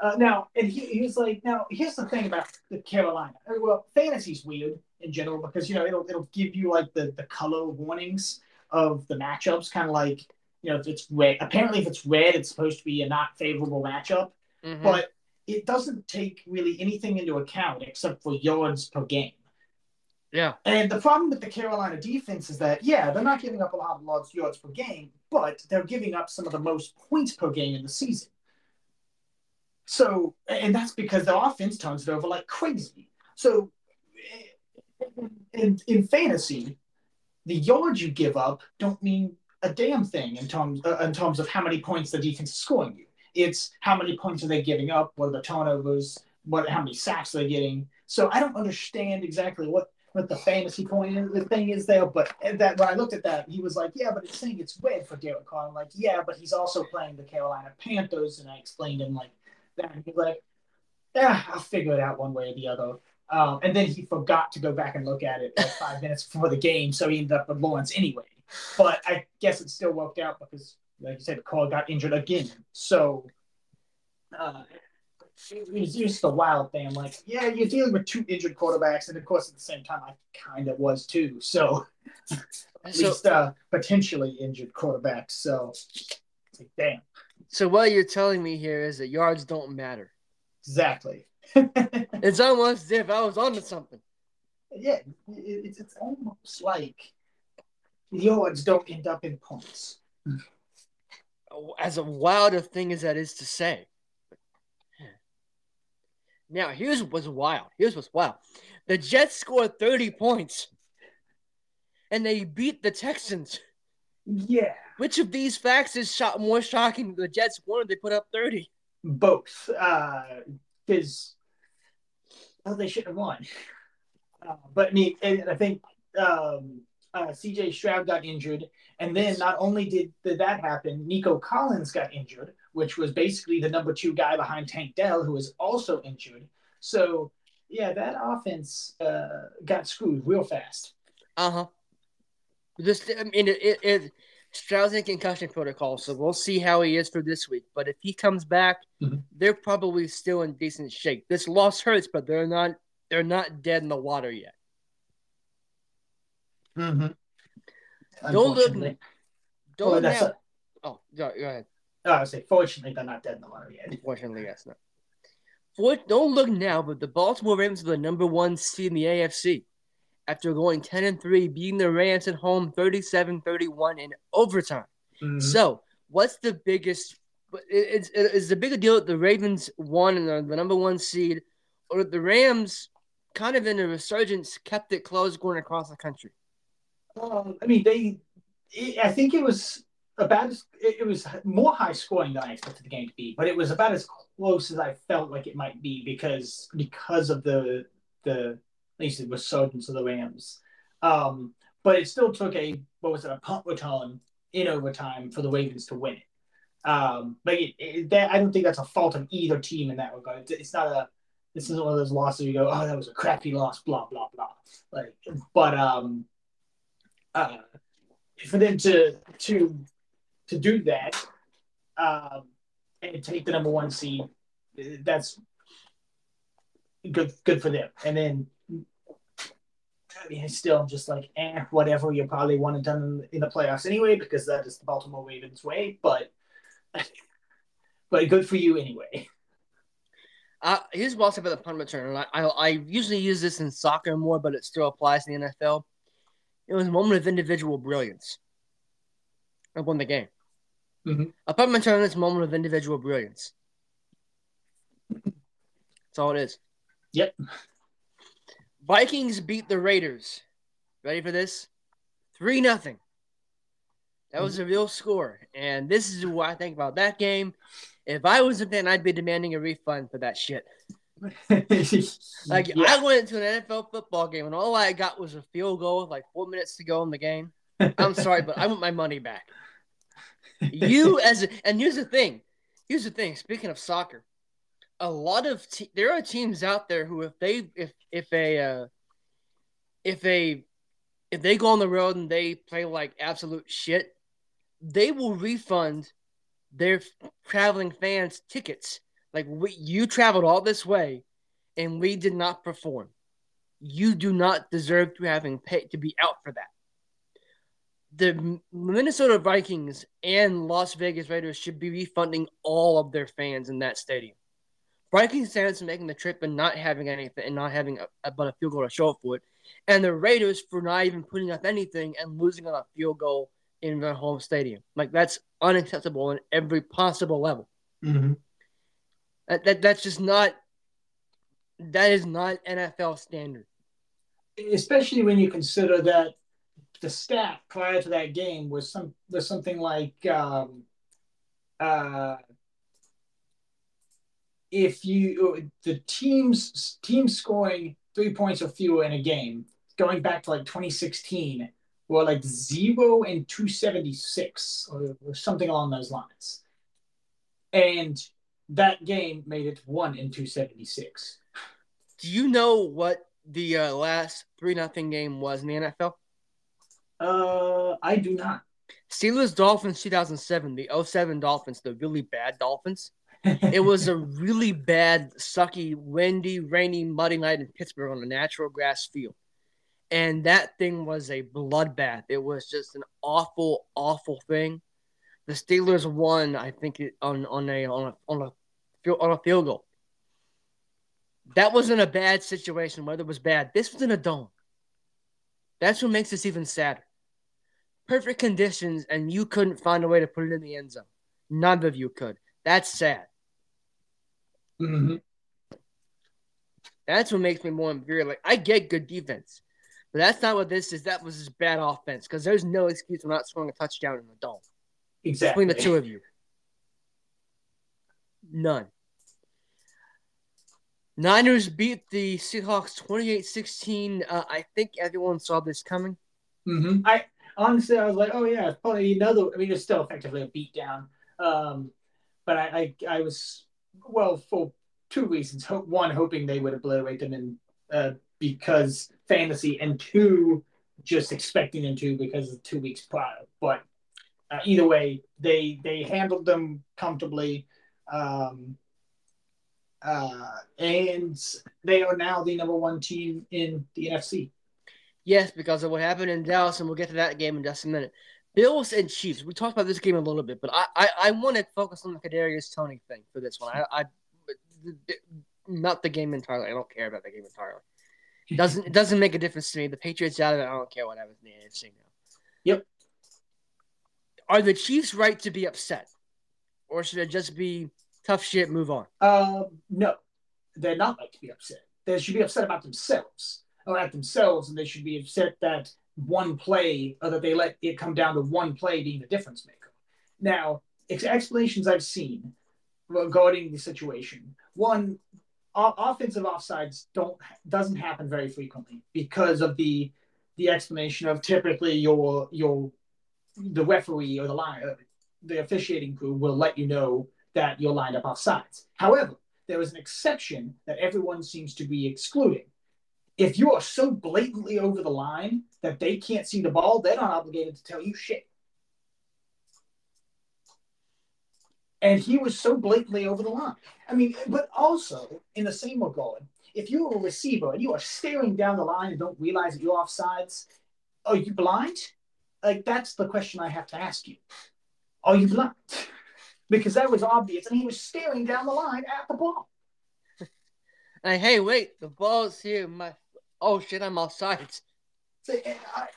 Uh, now, and he, he was like, now, here's the thing about the Carolina. Uh, Well, fantasy's weird in general because, you know, it'll, it'll give you like the, the color warnings of the matchups, kind of like, you know, if it's red. Apparently, if it's red, it's supposed to be a not favorable matchup, Mhm. but it doesn't take really anything into account except for yards per game. yeah. And the problem with the Carolina defense is that, yeah, they're not giving up a lot of yards, per game, but they're giving up some of the most points per game in the season. So, and that's because the offense turns it over like crazy. So, in, in fantasy, the yards you give up don't mean a damn thing in terms uh, in terms of how many points the defense is scoring you. It's how many points are they giving up? What are the turnovers? What how many sacks are they're getting? So I don't understand exactly what what the fantasy point the thing is there. But that when I looked at that, he was like, "Yeah, but it's saying it's red for Derek Carr." I'm like, "Yeah, but he's also playing the Carolina Panthers," and I explained him like that. And he's like, "Yeah, I'll figure it out one way or the other." Um, and then he forgot to go back and look at it like five minutes before the game, so he ended up with Lawrence anyway. But I guess it still worked out because, like you said, Cole got injured again. So uh, it was just a wild thing. I'm like, yeah, you're dealing with two injured quarterbacks, and of course, at the same time, I kind of was too. So at So, least uh, potentially injured quarterbacks. So it's like, damn, so what you're telling me here is that yards don't matter. exactly. [laughs] It's almost as if I was onto something. yeah, it's it's almost like the odds don't end up in points. As a wild a thing as that is to say. Now, here's what's wild. Here's what's wild. The Jets scored 30 points and they beat the Texans. Yeah, Which of these facts is sho- more shocking? The Jets won, they put up 30. both. Uh, Because well, they shouldn't have won. Uh, but I mean, and I think um, uh, CJ Stroud got injured, and then not only did, did that happen, Nico Collins got injured, which was basically the number two guy behind Tank Dell, who was also injured. So yeah, that offense uh, got screwed real fast. Uh huh. Just, I mean, it, it, it Stroud's in concussion protocol, so we'll see how he is for this week. But if he comes back, Mhm. they're probably still in decent shape. This loss hurts, but they're not. They're not dead in the water yet. Mm-hmm. Don't look. Don't Well, now. a- oh, go, go ahead. Oh, I would say, fortunately, they're not dead in the water yet. Unfortunately, yes, no. For, don't look now, but the Baltimore Ravens are the number one seed in the AFC after going 10 and 3, beating the Rams at home 37 31 in overtime. Mhm. So, what's the biggest? Is, is the bigger deal that the Ravens won and are the number one seed, or the Rams, kind of in a resurgence, kept it close going across the country? Um, I mean, they. I think it was about as it, it was more high scoring than I expected the game to be, but it was about as close as I felt like it might be because because of the the at least it was surgeons of the Rams. Um, but it still took a what was it a punt return in overtime for the Ravens to win it. Um, but it, it, that, I don't think that's a fault of either team in that regard. It's, it's not a this isn't one of those losses you go, oh, that was a crappy loss, blah blah blah. Like, but um, uh, for them to to to do that um, and take the number one seed, that's good good for them. And then I mean, still just like, eh, whatever. You probably want it done in the playoffs anyway because that is the Baltimore Ravens way. But [laughs] but good for you anyway. Uh, here's what I'll say about the punt return. I, I, I usually use this in soccer more, but it still applies in the NFL. It was a moment of individual brilliance. I won the game. Mm-hmm. A punt return is a moment of individual brilliance. That's all it is. Yep. Vikings beat the Raiders. Ready for this? Three nothing. That was a mm-hmm. real score, and this is what I think about that game. If I was a fan, I'd be demanding a refund for that shit. [laughs] like yeah. I went to an NFL football game and all I got was a field goal with like four minutes to go in the game. I'm sorry, but I want my money back. [laughs] You as a, and here's the thing. Here's the thing. Speaking of soccer, a lot of te- there are teams out there who if they if if a uh, if they if they go on the road and they play like absolute shit, they will refund their traveling fans tickets. Like we, you traveled all this way, and we did not perform. You do not deserve to having pay to be out for that. The Minnesota Vikings and Las Vegas Raiders should be refunding all of their fans in that stadium. Vikings fans for making the trip and not having anything and not having a, a, but a field goal to show up for it, and the Raiders for not even putting up anything and losing on a field goal in their home stadium. Like that's unacceptable on every possible level. Mm-hmm. That, that that's just not that is not NFL standard. Especially when you consider that the stat prior to that game was some was something like um, uh, if you the teams team scoring three points or fewer in a game going back to like 2016 were like zero and 276 or, or something along those lines. And that game made it one in 276. Do you know what the uh, last 3 nothing game was in the NFL? Uh, I do not. Steelers Dolphins 2007, the 07 Dolphins, the really bad Dolphins. It was a really bad, sucky, windy, rainy, muddy night in Pittsburgh on a natural grass field and that thing was a bloodbath. It was just an awful, awful thing. The Steelers won, I think, on on a on a on a on a field goal. That wasn't a bad situation. Weather was bad. This was in a dome. That's what makes this even sadder. Perfect conditions, and you couldn't find a way to put it in the end zone. None of you could. That's sad. Mm-hmm. That's what makes me more infuriated. Like I get good defense. But that's not what this is. That was just bad offense because there's no excuse for not scoring a touchdown in the dome. Exactly. Between the two of you. None. Niners beat the Seahawks 28 16. Uh, I think everyone saw this coming. Mm-hmm. I honestly, I was like, oh, yeah, it's probably another. I mean, it's still effectively a beatdown. Um, but I, I, I was, well, for two reasons. One, hoping they would obliterate them and uh, because fantasy, and two, just expecting them to because of two weeks prior. But uh, either way, they they handled them comfortably, um, uh, and they are now the number one team in the NFC. Yes, because of what happened in Dallas, and we'll get to that game in just a minute. Bills and Chiefs. We talked about this game a little bit, but I I, I want to focus on the Kadarius Toney thing for this one. I, I not the game entirely. I don't care about the game entirely. [laughs] Doesn't it doesn't make a difference to me. The Patriots out of it. I don't care what happens in the AFC now. Yep. Are the Chiefs right to be upset, or should it just be tough shit? Move on. Um, no, they're not right to be upset. They should be upset about themselves, or at themselves, and they should be upset that one play, or that they let it come down to one play being the difference maker. Now, ex- explanations I've seen regarding the situation. One, offensive offsides don't doesn't happen very frequently because of the the explanation of typically your your the referee or the line uh, the officiating crew will let you know that you're lined up off sides. However, there is an exception that everyone seems to be excluding. If you are so blatantly over the line that they can't see the ball, they're not obligated to tell you shit. And he was so blatantly over the line. I mean, but also in the same regard, if you're a receiver and you are staring down the line and don't realize that you're off sides, are you blind? Like that's the question I have to ask you. Are you blind? because that was obvious, and he was staring down the line at the ball. Hey, wait, the ball's here. My oh shit, I'm offside. So,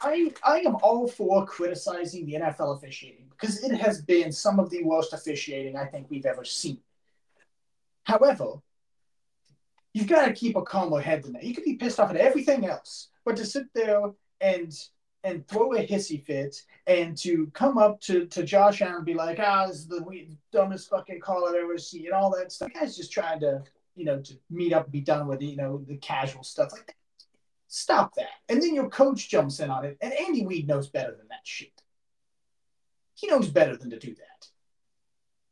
I, I, am all for criticizing the NFL officiating because it has been some of the worst officiating I think we've ever seen. However, you've got to keep a calmer head than that. You can be pissed off at everything else, but to sit there and and throw a hissy fit and to come up to, to Josh Allen and be like, ah, this is the dumbest fucking call I've ever seen and all that stuff. The guy's just trying to, you know, to meet up and be done with, you know, the casual stuff like. Stop that. And then your coach jumps in on it. And Andy Reid knows better than that shit. He knows better than to do that.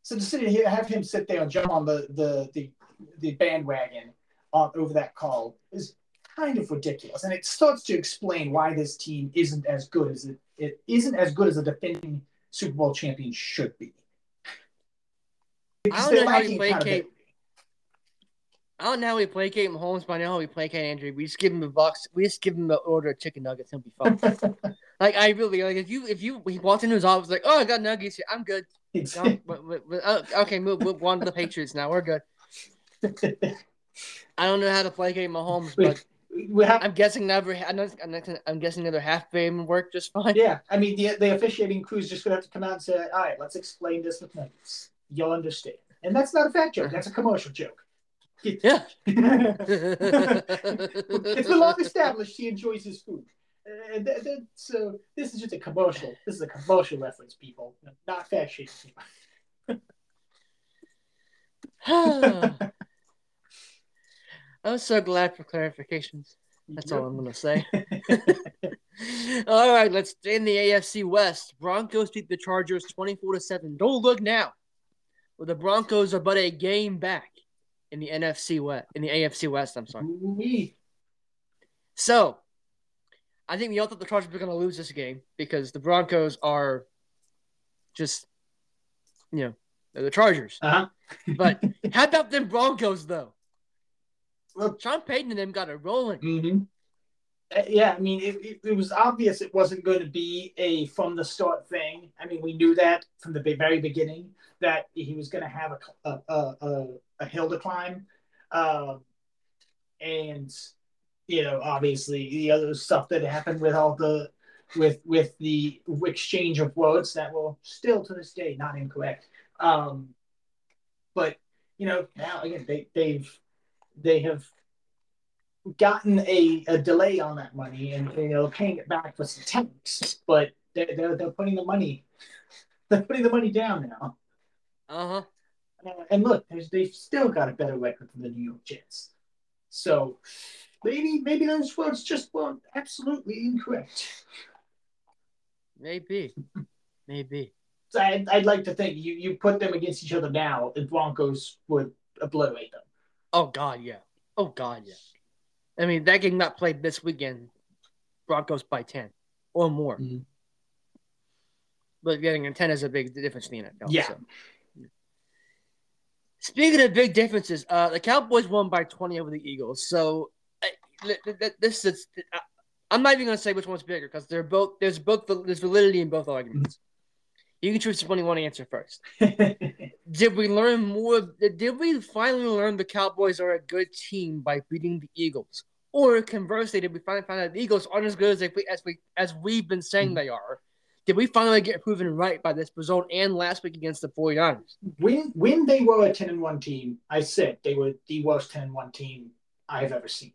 So to sit here, have him sit there and jump on the the the, the bandwagon on over that call is kind of ridiculous. And it starts to explain why this team isn't as good as it, it isn't as good as a defending Super Bowl champion should be. Because I don't know how you placate. I don't know how we placate Mahomes, but I know how we placate Andrew. We just give him the box. We just give him the order of chicken nuggets. He'll be fine. [laughs] like I really like if you if you he walked into his office like, oh, I got nuggets. here I'm good. no, but, but, but, uh, okay, move, move on to the Patriots now. We're good. [laughs] I don't know how to placate Mahomes, but we have, I'm guessing never. I'm, not, I'm, not, I'm guessing another half game work just fine. Yeah, I mean the the officiating crew is just gonna have to come out and say, "All right, let's explain this with nuggets. You'll understand." And that's not a fact joke. That's a commercial joke. Yeah. [laughs] it's been long established he enjoys his food. Th- so this is just a commercial. This is a commercial reference, people, not fashion. [sighs] I'm so glad for clarifications. That's all I'm going to say. [laughs] all right, let's stay in the AFC West. Broncos beat the Chargers 24 to 7. Don't look now. Well, the Broncos are but a game back in the NFC West, in the AFC West, I'm sorry. Me. So, I think we all thought the Chargers were going to lose this game because the Broncos are just, you know, they're the Chargers. Uh-huh. [laughs] but how about them Broncos, though? Well, Sean Payton and them got it rolling. Mm-hmm. Uh, yeah, I mean, it, it, it, was obvious it wasn't going to be a from the start thing. I mean, we knew that from the very beginning that he was going to have a, a, a, a, hill to climb. Um, and, you know, obviously the other stuff that happened with all the with with the exchange of words that were still to this day not incorrect. Um, but you know, now again they they've they have gotten a, a delay on that money and you know paying it back for some tanks, but they're, they're, they're putting the money they're putting the money down now. Uh, and look, they've still got a better record than the New York Jets. So maybe maybe those words just weren't absolutely incorrect. Maybe, maybe. So I'd, I'd like to think you, you put them against each other now, the Broncos would obliterate them. Oh God, yeah. Oh God, yeah. I mean, that game got played this weekend. Broncos by ten or more. Mm-hmm. But getting a ten is a big difference in the NFL. Yeah. So. Speaking of big differences, uh, the Cowboys won by twenty over the Eagles. So uh, this is. Uh, I'm not even going to say which one's bigger because they're both. There's both. There's validity in both arguments. You can choose one you want to answer first. [laughs] did we learn more? Did we finally learn the Cowboys are a good team by beating the Eagles? Or conversely, did we finally find out the Eagles aren't as good as we as we as we've been saying mm-hmm. they are? Did we finally get proven right by this result and last week against the 49ers? When when they were a 10 and 1 team, I said they were the worst 10 and 1 team I've ever seen.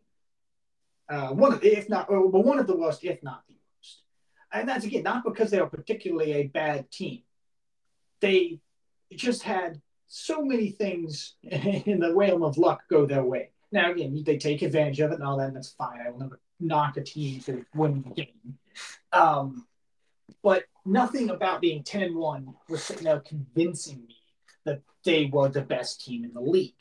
Uh, one of, if not, well, one of the worst, if not the worst. and that's again not because they are particularly a bad team. they just had so many things [laughs] in the realm of luck go their way. Now, again, they take advantage of it and all that, and that's fine. I will never knock a team for winning the game. Um, but nothing about being 10 and 1 was sitting there convincing me that they were the best team in the league.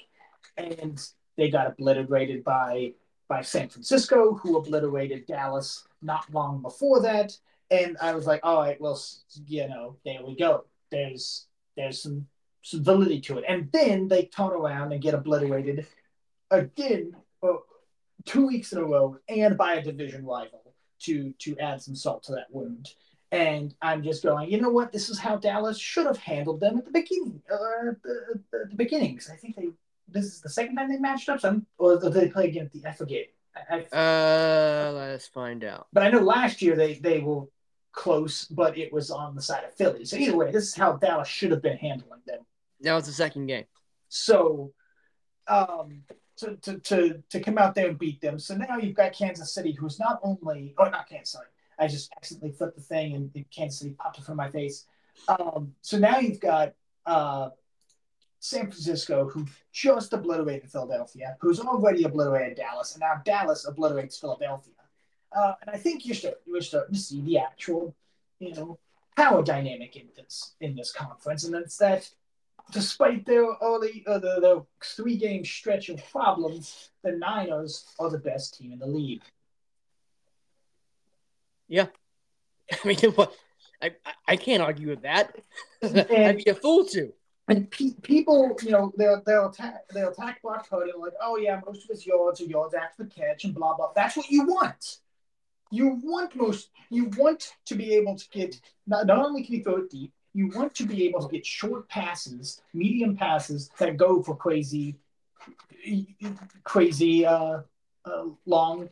And they got obliterated by by San Francisco, who obliterated Dallas not long before that. And I was like, all right, well, you know, there we go. There's there's some some validity to it. And then they turn around and get obliterated again uh, two weeks in a row and by a division rival to to add some salt to that wound. And I'm just going, you know what? This is how Dallas should have handled them at the beginning. Uh, the, the, the beginnings. I think they. This is the second time they matched up. Some or did they play against the? I forget. I, I, uh, let's find out. But I know last year they they were close, but it was on the side of Philly. So either way, this is how Dallas should have been handling them. Now it's the second game. So, um, to, to, to, to come out there and beat them. So now you've got Kansas City, who's not only, oh, not Kansas, sorry. I just accidentally flipped the thing and Kansas City popped in front of my face. Um, so now you've got uh, San Francisco, who just obliterated Philadelphia, who's already obliterated Dallas, and now Dallas obliterates Philadelphia. Uh, and I think you're, start, you're starting to see the actual, you know, power dynamic in this in this conference, and it's that despite their early uh, the, the three game stretch of problems, the Niners are the best team in the league. Yeah, [laughs] I mean, what? I I can't argue with that. [laughs] I'd be a fool to. And pe- people, you know, they'll they'll attack they'll attack Brock Purdy like, oh yeah, most of his yards are yards after the catch and blah blah. That's what you want. You want most. You want to be able to get not, not only can you throw it deep, you want to be able to get short passes, medium passes that go for crazy, crazy uh, uh, long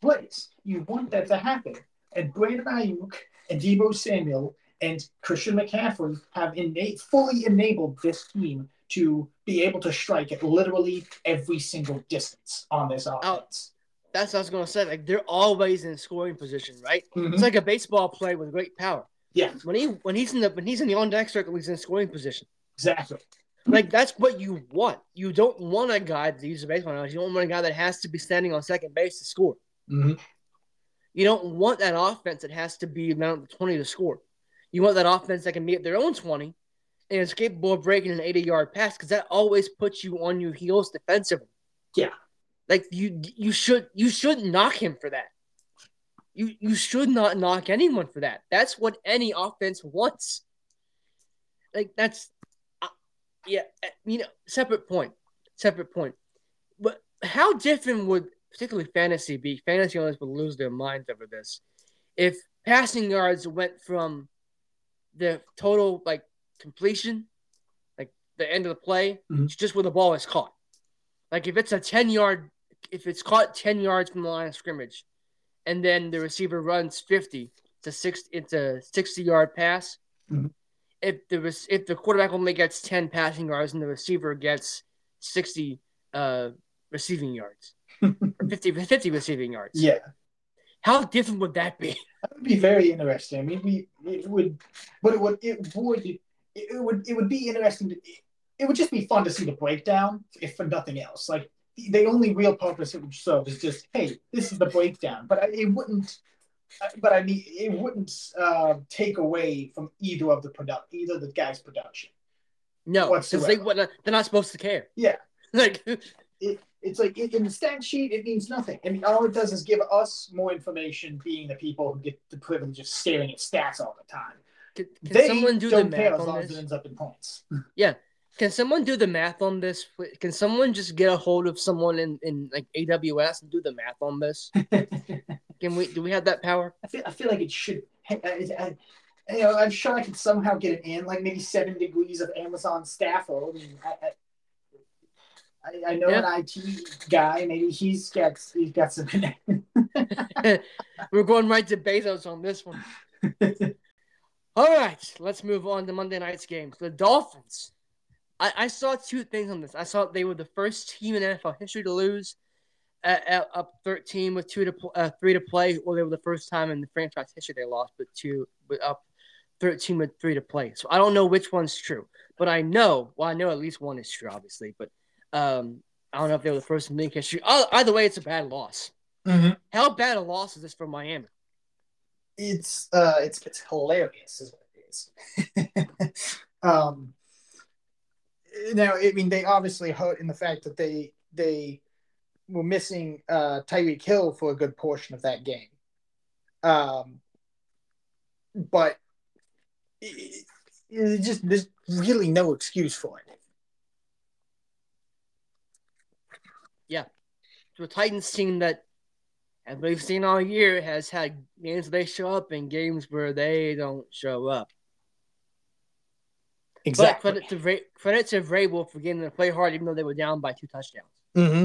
plays. You want that to happen. And Brandon Aiyuk and Deebo Samuel and Christian McCaffrey have innate, fully enabled this team to be able to strike at literally every single distance on this oh, offense. Oh, that's what I was going to say. Like they're always in scoring position, right? Mm-hmm. It's like a baseball play with great power. Yeah. When he when he's in the when he's in the on deck circle, he's in scoring position. Exactly. Like that's what you want. You don't want a guy to use a baseball analogy. You don't want a guy that has to be standing on second base to score. Mm-hmm. You don't want that offense that has to be around the twenty to score. You want that offense that can be at their own twenty and is capable of breaking an eighty yard pass because that always puts you on your heels defensively. Yeah. Like you you should you should knock him for that. You you should not knock anyone for that. That's what any offense wants. Like that's uh, yeah, you know, separate point. Separate point. But how different would particularly fantasy be? Fantasy owners would lose their minds over this. If passing yards went from the total like completion, like the end of the play, mm-hmm. just where the ball is caught. Like if it's a 10 yard, if it's caught 10 yards from the line of scrimmage, and then the receiver runs 50 to six it's a 60 yard pass mm-hmm. if the if the quarterback only gets 10 passing yards and the receiver gets 60 uh, receiving yards 50 50 receiving yards yeah how different would that be that would be very interesting i mean we it would but it would it would it would it would be interesting to, it would just be fun to see the breakdown if for nothing else like the only real purpose it would serve is just, hey, this is the breakdown. But it wouldn't. But I mean, it wouldn't uh, take away from either of the product, either the guy's production. No, because they they're not supposed to care. Yeah, [laughs] like it, it's like in the stat sheet, it means nothing. I mean, all it does is give us more information, being the people who get the privilege of staring at stats all the time. Can, can they someone do the math on this? It ends up in points. [laughs] Yeah, can someone do the math on this? Can someone just get a hold of someone in, in like AWS and do the math on this? [laughs] Can we? Do we have that power? I feel, I feel like it should. I, I, you know, I'm sure I could somehow get it in, like maybe seven degrees of Amazon staffer. I mean, I, I, I know yeah. an IT guy. Maybe he's got he's got some. We're going right to Bezos on this one. [laughs] All right, let's move on to Monday night's games. The Dolphins I, I saw two things on this. I saw they were the first team in NFL history to lose at, at, up 13 with two to uh, three to play, or they were the first time in the franchise history they lost, but two but up 13 with three to play. So I don't know which one's true, but I know, well, I know at least one is true, obviously, but um, I don't know if they were the first in league history. Either way, it's a bad loss. Mm-hmm. How bad a loss is this for Miami? It's uh, it's it's hilarious, is what it is. [laughs] um, now, I mean, they obviously hurt in the fact that they they were missing uh, Tyreek Hill for a good portion of that game. Um, but it, it just there's really no excuse for it. Yeah, the Titans team that, as we've seen all year, has had games where they show up and games where they don't show up. Exactly. But credit to Ray, credit to Vrabel for getting to play hard, even though they were down by two touchdowns. Mm-hmm.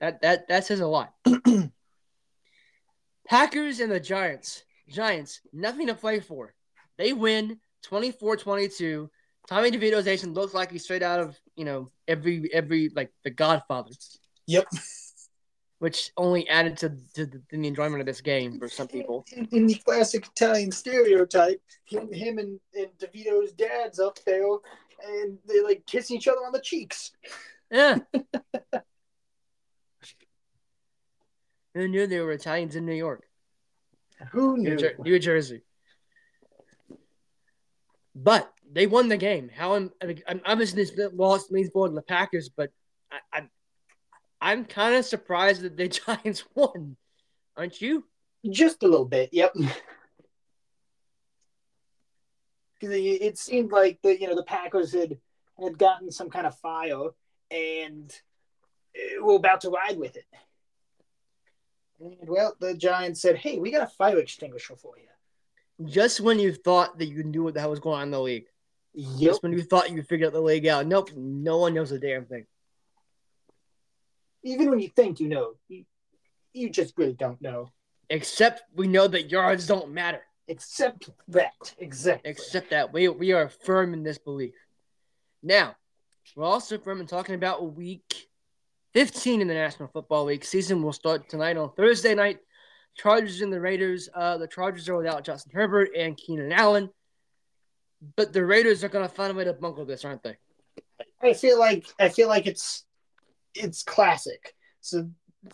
That that that says a lot. [clears throat] Packers and the Giants. Giants, nothing to play for. They win 24-22. Tommy DeVito's Nation looks like he's straight out of, you know, every every like the Godfather. Yep. [laughs] Which only added to, to the, the enjoyment of this game for some people. In, in the classic Italian stereotype, him, him and, and DeVito's dad's up there and they like kiss each other on the cheeks. Yeah. [laughs] Who knew there were Italians in New York? Who knew? New, Jer- New Jersey. But they won the game. How I'm, i i'm obviously this loss means more to the Packers, but I, I I'm kind of surprised that the [laughs] Giants won. Aren't you? Just a little bit. Yep. [laughs] Because it seemed like the you know the Packers had had gotten some kind of fire and eh, were about to ride with it. And well, the Giants said, "Hey, we got a fire extinguisher for you." Just when you thought that you knew what the hell was going on in the league. Yep. Just when you thought you figured out the league out. Nope, no one knows a damn thing. Even when you think you know, you, you just really don't know. Except we know that yards don't matter. Except that, exactly. Except that we we are firm in this belief. Now, we're also firm in talking about week 15 in the National Football League. Season will start tonight on Thursday night. Chargers and the Raiders. Uh, the Chargers are without Justin Herbert and Keenan Allen. But the Raiders are going to find a way to bungle this, aren't they? I feel like I feel like it's it's classic. So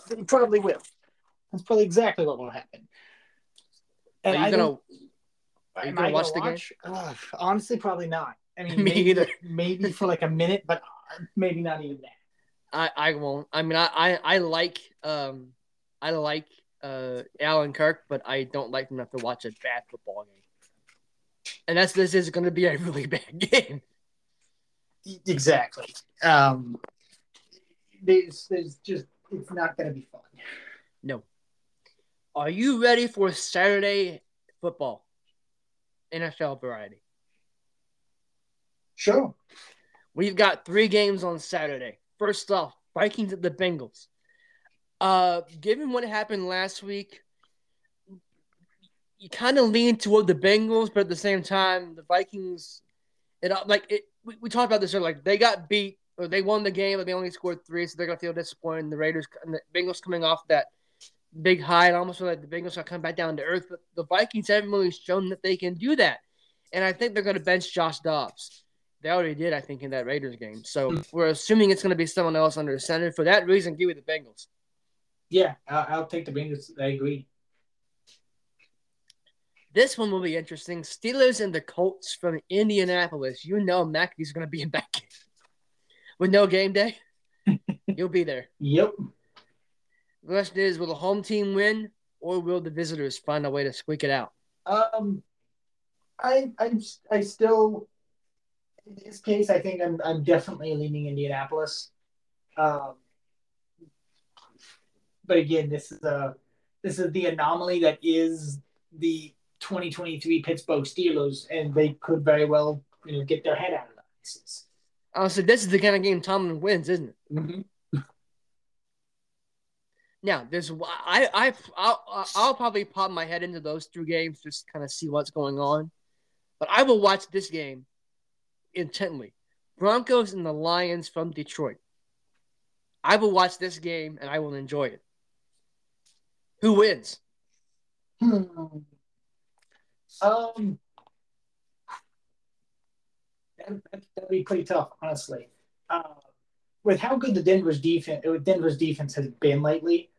they probably will. That's probably exactly what will happen. And are you I gonna, are you gonna watch the game? Ugh, honestly, probably not. I mean, [laughs] Me maybe, either. maybe for like a minute, but maybe not even that. I, I won't. I mean, I, I, I like um, I like uh, Alan Kirk, but I don't like enough to watch a bad football game. And that's this is going to be a really [laughs] bad game. Exactly. Um, there's, there's just it's not going to be fun. No. Are you ready for Saturday football? NFL variety. Sure. We've got three games on Saturday. First off, Vikings at the Bengals. Uh, given what happened last week, you kind of lean toward the Bengals, but at the same time, the Vikings, it like it. We, we talked about this earlier. Like they got beat or they won the game, but they only scored three, so they're gonna feel disappointed. The Raiders and the Bengals coming off that big high, and almost like the Bengals are coming back down to earth. But the Vikings haven't really shown that they can do that, and I think they're gonna bench Josh Dobbs. They already did, I think, in that Raiders game. So mm. we're assuming it's going to be someone else under center. For that reason, give me the Bengals. Yeah, I'll, I'll take the Bengals. I agree. This one will be interesting. Steelers and the Colts from Indianapolis. You know Mackey's going to be in that game. With no game day, [laughs] you'll be there. Yep. The question is, will the home team win or will the visitors find a way to squeak it out? Um, I I'm I still in this case I think I'm I'm definitely leaning Indianapolis. Um, but again, this is a this is the anomaly that is the 2023 Pittsburgh Steelers, and they could very well you know get their head out of the ices. Honestly, this is the kind of game Tomlin wins, isn't it? Mm-hmm. [laughs] Now, there's I I I'll, I'll probably pop my head into those two games just kind of see what's going on, but I will watch this game intently. Broncos and the Lions from Detroit. I will watch this game and I will enjoy it. Who wins? Hmm. [laughs] Um, that, would be pretty tough, honestly. Uh, with how good the Denver's defense, Denver's defense has been lately,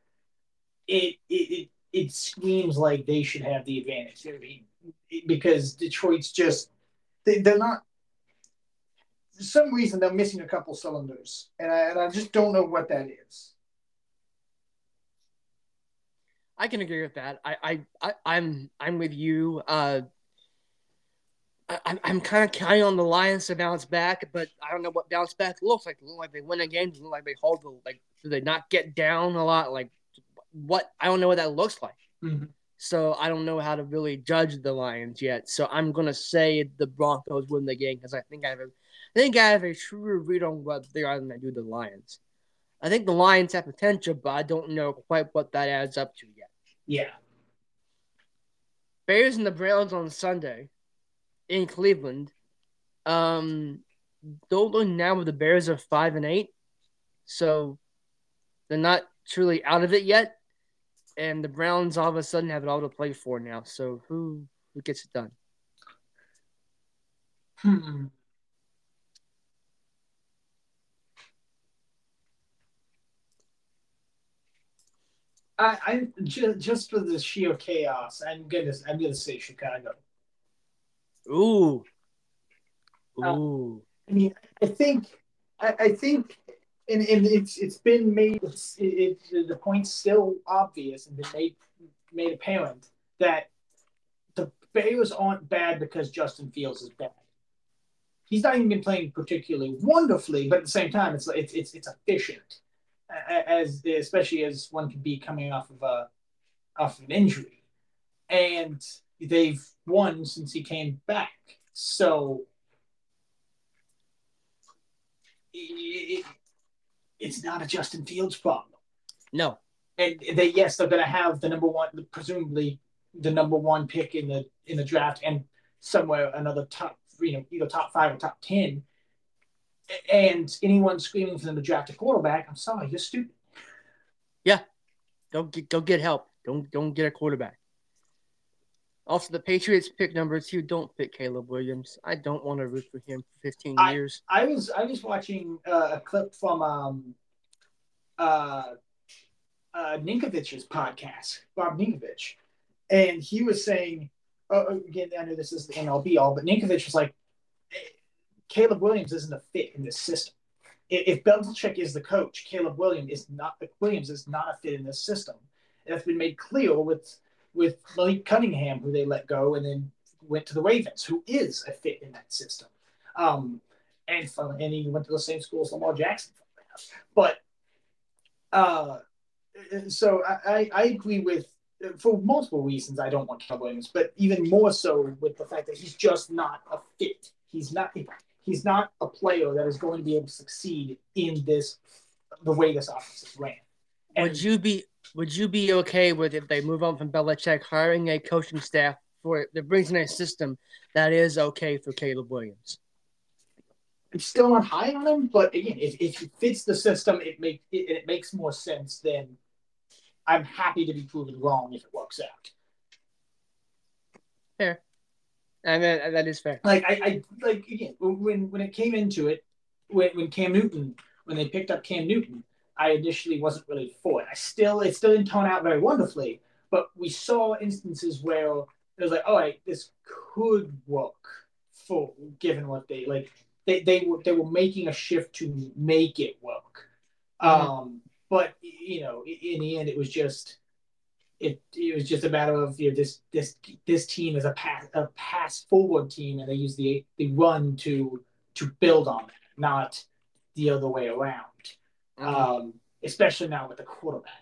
it it it, it screams like they should have the advantage. I mean, because Detroit's just they, they're not. For some reason, they're missing a couple cylinders, and I, and I just don't know what that is. I can agree with that. I, I, I I'm I'm with you. Uh, I, I'm kind of counting on the Lions to bounce back, but I don't know what bounce back looks like. look like they win a game. look like they hold the like. Do they not get down a lot? Like what? I don't know what that looks like. Mm-hmm. So I don't know how to really judge the Lions yet. So I'm gonna say the Broncos win the game because I think I have a, I think I have a truer read on what they are than I do the Lions. I think the Lions have potential, but I don't know quite what that adds up to yet. Yeah. Bears and the Browns on Sunday in Cleveland. Um, don't look now with the Bears are five and eight, so they're not truly out of it yet. And the Browns all of a sudden have it all to play for now. So who who gets it done? Hmm. I, I just, just for the sheer chaos, I'm gonna I'm gonna say Chicago. Ooh. Ooh. Uh, I mean, I think I, I think and, and it's it's been made it's, it, it, the point's still obvious and been made made apparent that the Bears aren't bad because Justin Fields is bad. He's not even been playing particularly wonderfully, but at the same time, it's it's it's, it's efficient as especially as one could be coming off of a off of an injury, and they've won since he came back. So it, it's not a Justin Fields problem. No, and they yes they're going to have the number one, presumably the number one pick in the in the draft, and somewhere another top you know either top five or top ten and anyone screaming for them to draft a quarterback, I'm sorry, you're stupid. Yeah, don't get go get help. Don't don't get a quarterback. Also, the Patriots pick number two. Don't pick Caleb Williams. I don't want to root for him for 15 I, years. I was I was watching uh, a clip from um uh, uh Ninkovich's podcast, Rob Ninkovich, and he was saying, oh, again, I know this is the MLB all, but Ninkovich was like, Caleb Williams isn't a fit in this system. If Belichick is the coach, Caleb Williams is not. Williams is not a fit in this system. And that's been made clear with with Malik Cunningham, who they let go, and then went to the Ravens, who is a fit in that system. Um, and from, and he went to the same school as Lamar Jackson. But uh, so I, I agree with for multiple reasons. I don't want Caleb Williams, but even more so with the fact that he's just not a fit. He's not he's not a player that is going to be able to succeed in this the way this offense is ran. And would you be would you be okay with if they move on from Belichick hiring a coaching staff for that brings in a system that is okay for Caleb Williams? I'm still not high on him, but again, if, if it fits the system, it make it, it makes more sense. Then I'm happy to be proven wrong if it works out. Fair. And that, that is fair. Like I, I like again when when it came into it, when when Cam Newton when they picked up Cam Newton, I initially wasn't really for it. I still it still didn't tone out very wonderfully, but we saw instances where it was like, all right, this could work for given what they like. They they were they were making a shift to make it work. Mm-hmm. Um, but you know, in the end, it was just it it was just a matter of you know this this this team is a pass a pass forward team and they use the the run to to build on it, not the other way around. Mm-hmm. Um, especially now with the quarterback.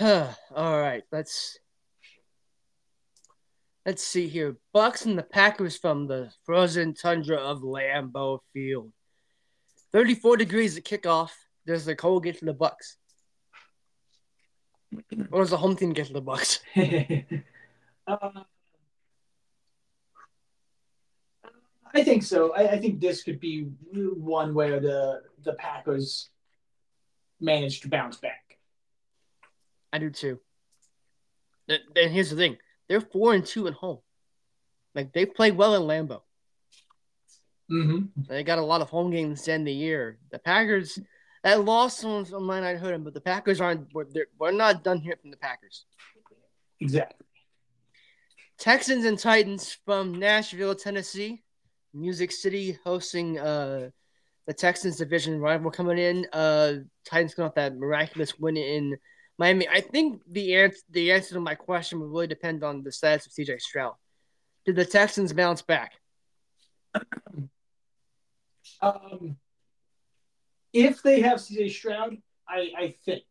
All right, let's let's see here. Bucs and the Packers from the frozen tundra of Lambeau Field. 34 degrees at kickoff does the cold get to the Bucs? or does the home team get to the Bucs? [laughs] uh, I think so. I, I, think this could be one where the the Packers manage to bounce back. I do too. And here's the thing: they're four and two at home. Like they play well in Lambeau. Mm-hmm. They got a lot of home games to end the year. The Packers, that loss on, on my night hurt them, but the Packers aren't. We're, we're not done here from the Packers. Exactly. Texans and Titans from Nashville, Tennessee. Music City hosting uh, the Texans division rival coming in. Uh, Titans coming off that miraculous win in Miami. I think the answer the answer to my question would really depend on the status of CJ Stroud. Did the Texans bounce back? Um, if they have CJ Stroud, I, I think.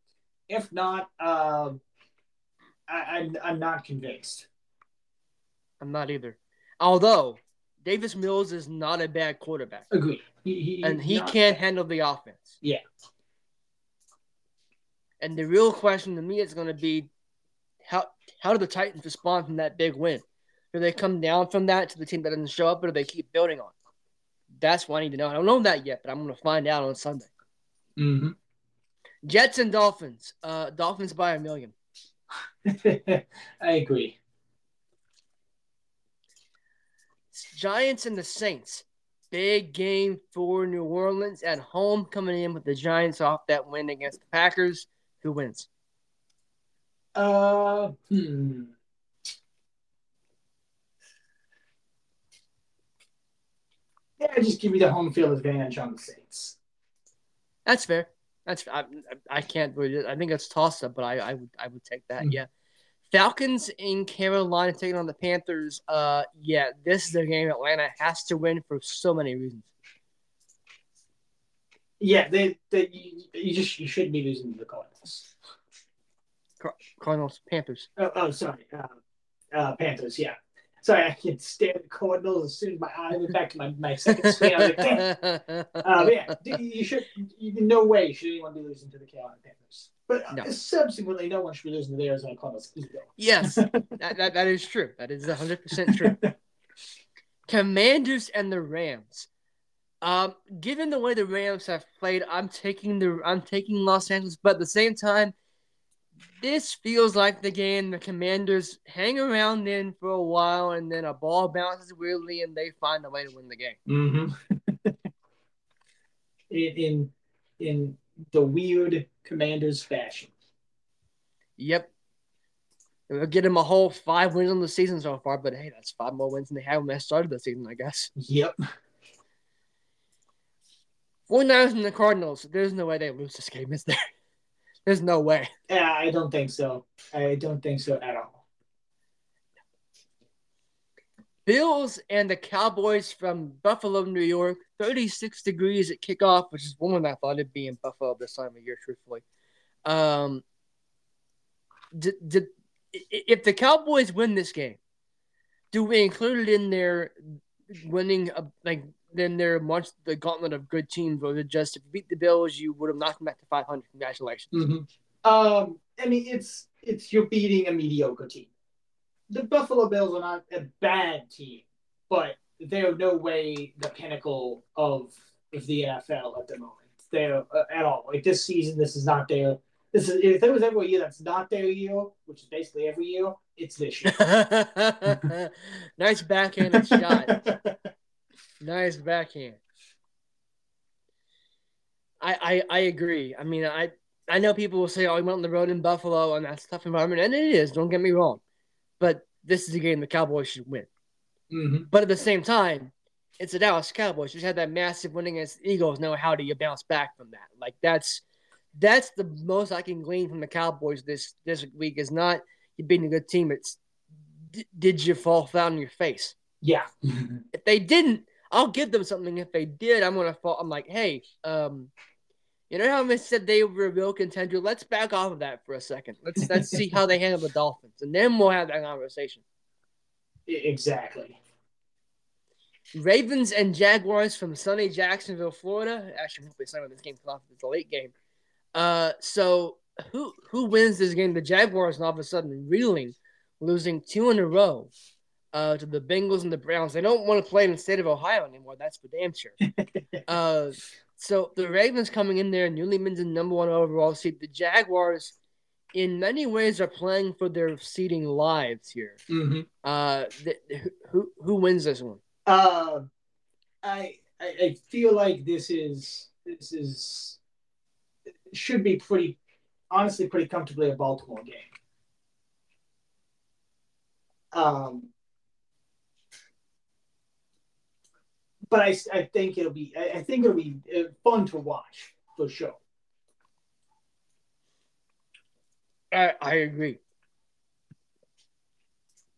If not, um, I, I'm, I'm not convinced. I'm not either. Although Davis Mills is not a bad quarterback, Agree. He, he, and he can't handle the offense. Yeah. And the real question to me is going to be how how do the Titans respond from that big win? Do they come down from that to the team that doesn't show up, or do they keep building on? it? That's what I need to know. I don't know that yet, but I'm going to find out on Sunday. Mhm. Jets and Dolphins. Uh, Dolphins by a million. [laughs] I agree. Giants and the Saints. Big game for New Orleans at home, coming in with the Giants off that win against the Packers. Who wins? Uh, hmm. Yeah, just give me the home field advantage on the Saints. That's fair. That's I, I can't really. I think it's toss up, but I, I would I would take that. Mm. Yeah. Falcons in Carolina taking on the Panthers. Uh, yeah, this is a game Atlanta has to win for so many reasons. Yeah, they, they you, you just you shouldn't be losing to the Cardinals. Cardinals, Panthers. Oh, oh sorry, uh, uh, Panthers. Yeah, sorry, I can stare at the Cardinals as soon as my eye went back to my, my second screen. I was like, damn. [laughs] Uh, but yeah, you should. You, no way should anyone be losing to the Carolina Panthers. But uh, No. subsequently, no one should be losing to the Arizona Cardinals either. yes, [laughs] that, that, that is true. That is 100% true. [laughs] Commanders and the Rams. Um, given the way the Rams have played, I'm taking the I'm taking Los Angeles, but at the same time, this feels like the game the Commanders hang around in for a while, and then a ball bounces weirdly, and they find a way to win the game. Mm-hmm. [laughs] in, in the weird Commanders fashion. Yep. It'll get them a whole five wins on the season so far, but hey, that's five more wins than they had when they started the season, I guess. Yep. 49ers and the Cardinals. There's no way they lose this game, is there? There's no way. Yeah, I don't think so. I don't think so at all. Bills and the Cowboys from Buffalo, New York. 36 degrees at kickoff, which is warmer than I thought it'd be in Buffalo this time of year, truthfully. Um, did, did, if the Cowboys win this game, do we include it in their winning, uh, like, then their much the gauntlet of good teams, or is just if you beat the Bills, you would have knocked them back to 500? Congratulations. Mm-hmm. Um, I mean, it's it's you're beating a mediocre team. The Buffalo Bills are not a bad team, but they're no way the pinnacle of of the NFL at the moment. They're uh, at all like this season. This is not their. This is if there was ever a year that's not their year, which is basically every year, it's this year. [laughs] [laughs] nice backhanded shot. [laughs] Nice backhand. I, I I agree. I mean, I I know people will say, "Oh, we went on the road in Buffalo, and that's a tough environment," and it is. Don't get me wrong, but this is a game the Cowboys should win. Mhm. But at the same time, it's the Dallas Cowboys. Just had that massive win against the Eagles. Now, how do you bounce back from that? Like that's that's the most I can glean from the Cowboys this this week. Is not you beating a good team. It's did you fall flat on your face? Yeah. [laughs] If they didn't, I'll give them something. If they did, I'm gonna fall. I'm like, hey, um, you know how I said they were a real contender? Let's back off of that for a second. Let's let's see how they handle the Dolphins, and then we'll have that conversation. Exactly. Ravens and Jaguars from sunny Jacksonville, Florida. Actually, hopefully sunny when this game comes off. It's a late game. Uh, so who who wins this game? The Jaguars, and all of a sudden reeling, losing two in a row. Uh, to the Bengals and the Browns. They don't want to play in the state of Ohio anymore. That's for damn sure. [laughs] Uh, so the Ravens coming in there, newly minted number one overall seed. The Jaguars in many ways are playing for their seeding lives here. Mm-hmm. Uh, th- who who wins this one? Uh, I, I I feel like this is this is should be pretty honestly pretty comfortably a Baltimore game. Um, but I, I think it'll be I, I think it'll be uh, fun to watch for sure. I, I agree.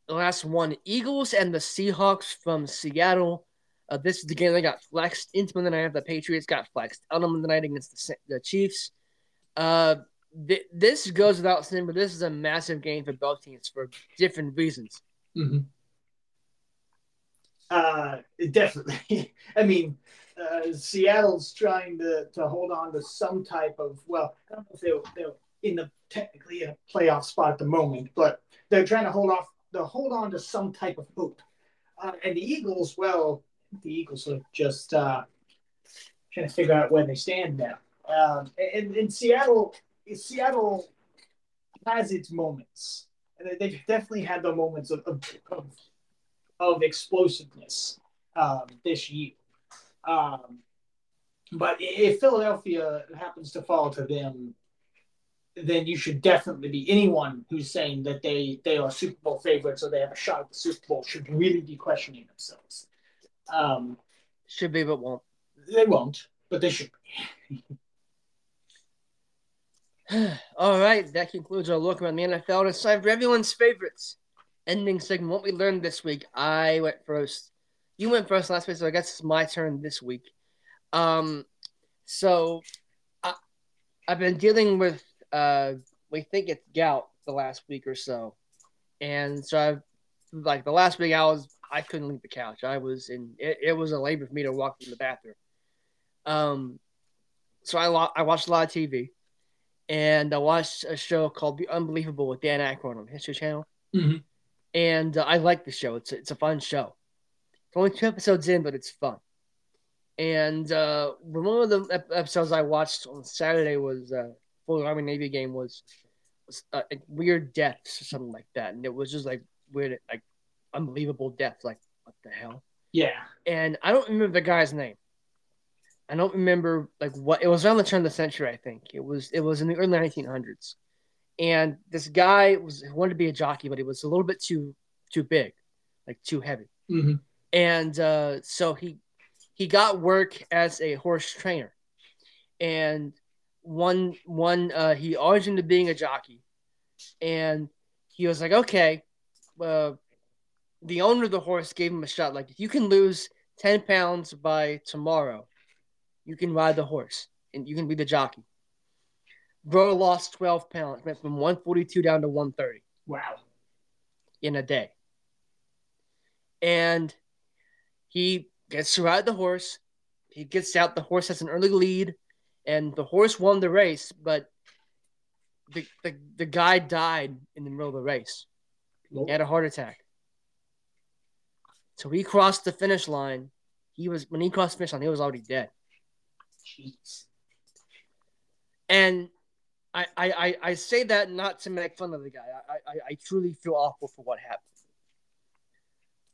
The last one, Eagles and the Seahawks from Seattle. Uh, this is the game that got flexed into Monday night. The Patriots got flexed out on Monday night against the, the Chiefs. Uh, th- this goes without saying, but this is a massive game for both teams for different reasons. Mm-hmm. Uh, definitely. [laughs] I mean, uh, Seattle's trying to, to hold on to some type of well, I don't know if they're, they're in the technically a playoff spot at the moment, but they're trying to hold off to hold on to some type of hope. Uh, and the Eagles, well, the Eagles are just uh, trying to figure out where they stand now. Um, and, and Seattle, Seattle has its moments. And they've definitely had the moments of, of, of, of explosiveness um, this year. Um, but if Philadelphia happens to fall to them, then you should definitely be anyone who's saying that they they are Super Bowl favorites or they have a shot at the Super Bowl should really be questioning themselves. Um, should be, but won't. They won't, but they should be. [sighs] All right, that concludes our look around the NFL. It's time for everyone's favorites. Ending segment. What we learned this week. I went first. You went first last week, so I guess it's my turn this week. Um, so I, I've been dealing with uh, we think it's gout the last week or so, and so I've like the last week I was I couldn't leave the couch. I was in it, it was a labor for me to walk in the bathroom. Um, so I I watched a lot of TV and I watched a show called The Unbelievable with Dan Aykroyd on History Channel. Mm-hmm. And uh, I like the show. It's a, it's a fun show. It's only two episodes in, but it's fun. And uh, one of the episodes I watched on Saturday was uh, for the Army Navy game was, was uh, weird deaths or something like that, and it was just like weird, like unbelievable death. Like what the hell? Yeah. And I don't remember the guy's name. I don't remember like what it was around the turn of the century. I think it was it was in the early 1900s, and this guy was wanted to be a jockey, but he was a little bit too too big, like too heavy, mm-hmm. and uh, so he he got work as a horse trainer, and one one uh, he auditioned into being a jockey, and he was like, okay, uh, the owner of the horse gave him a shot. Like if you can lose ten pounds by tomorrow you can ride the horse and you can be the jockey. Bro lost 12 pounds, went from 142 down to 130. Wow. In a day. And he gets to ride the horse. He gets out. The horse has an early lead, and the horse won the race, but the, the, the guy died in the middle of the race. He had a heart attack. So he crossed the finish line. He was when he crossed the finish line, he was already dead. Jeez. And I, I, I say that not to make fun of the guy. I, I, I truly feel awful for what happened.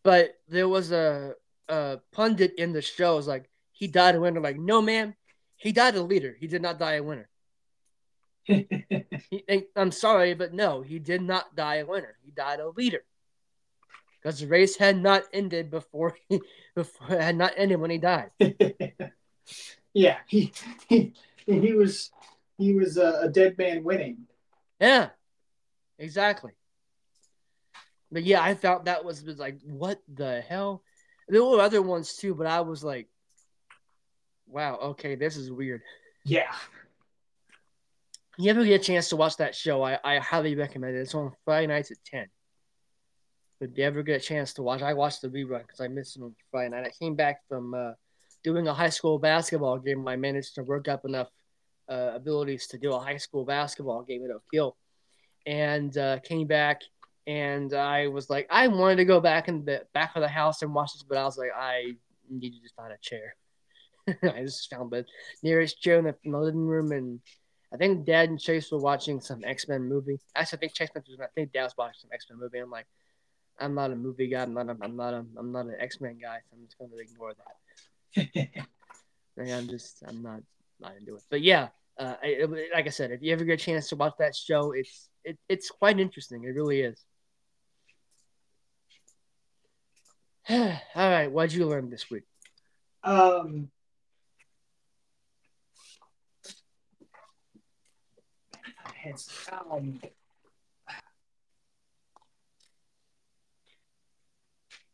But there was a, a pundit in the show was like, he died a winner. Like, no, man, he died a leader. He did not die a winner. [laughs] he, I'm sorry, but no, he did not die a winner. He died a leader because the race had not ended before he [laughs] before had not ended when he died. [laughs] Yeah, he he he was he was a, a dead man winning. Yeah, exactly. But yeah, I thought that was, was like, what the hell? There were other ones too, but I was like, wow, okay, this is weird. Yeah. You ever get a chance to watch that show? I, I highly recommend it. It's on Friday nights at 10. But if you ever get a chance to watch, I watched the rerun because I missed it on Friday night. I came back from uh, doing a high school basketball game, I managed to work up enough uh, abilities to do a high school basketball game at Oak Hill, and uh, came back. And I was like, I wanted to go back in the back of the house and watch this, but I was like, I need to just find a chair. [laughs] I just found the nearest chair in the, in the living room, and I think Dad and Chase were watching some X Men movie. Actually, I think Chase was. I think Dad was watching some X Men movie. I'm like, I'm not a movie guy. I'm not. A, I'm not. A, I'm not an X Men guy. So I'm just going to ignore that. [laughs] I'm just. I'm not. Not into it. But yeah, uh, it, like I said, if you ever get a chance to watch that show, it's it, it's quite interesting. It really is. [sighs] All right, what'd you learn this week? Um, um,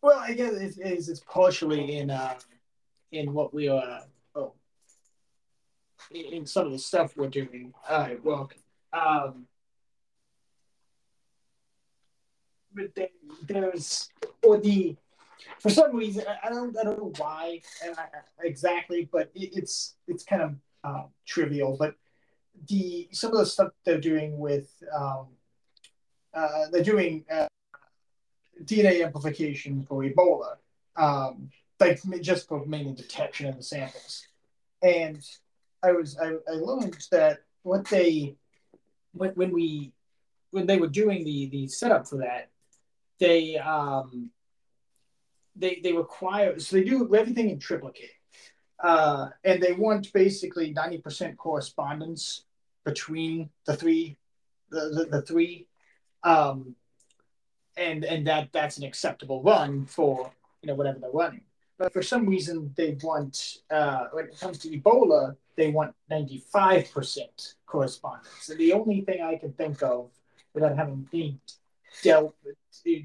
well, I guess it's, it's, it's partially in uh, in what we are. In some of the stuff we're doing. All right, well, um, but there, there's or the for some reason I don't I don't know why exactly, but it, it's it's kind of uh, trivial. But the some of the stuff they're doing with um, uh, they're doing uh, DNA amplification for Ebola, um, like just for mainly detection in the samples. And I was I, I learned that what they when, when we when they were doing the the setup for that, they um they they require so they do everything in triplicate. Uh, and they want basically 90% correspondence between the three the, the, the three um, and and that that's an acceptable run for you know whatever they're running but for some reason they want uh, when it comes to ebola they want 95% correspondence. And the only thing i can think of without having been del-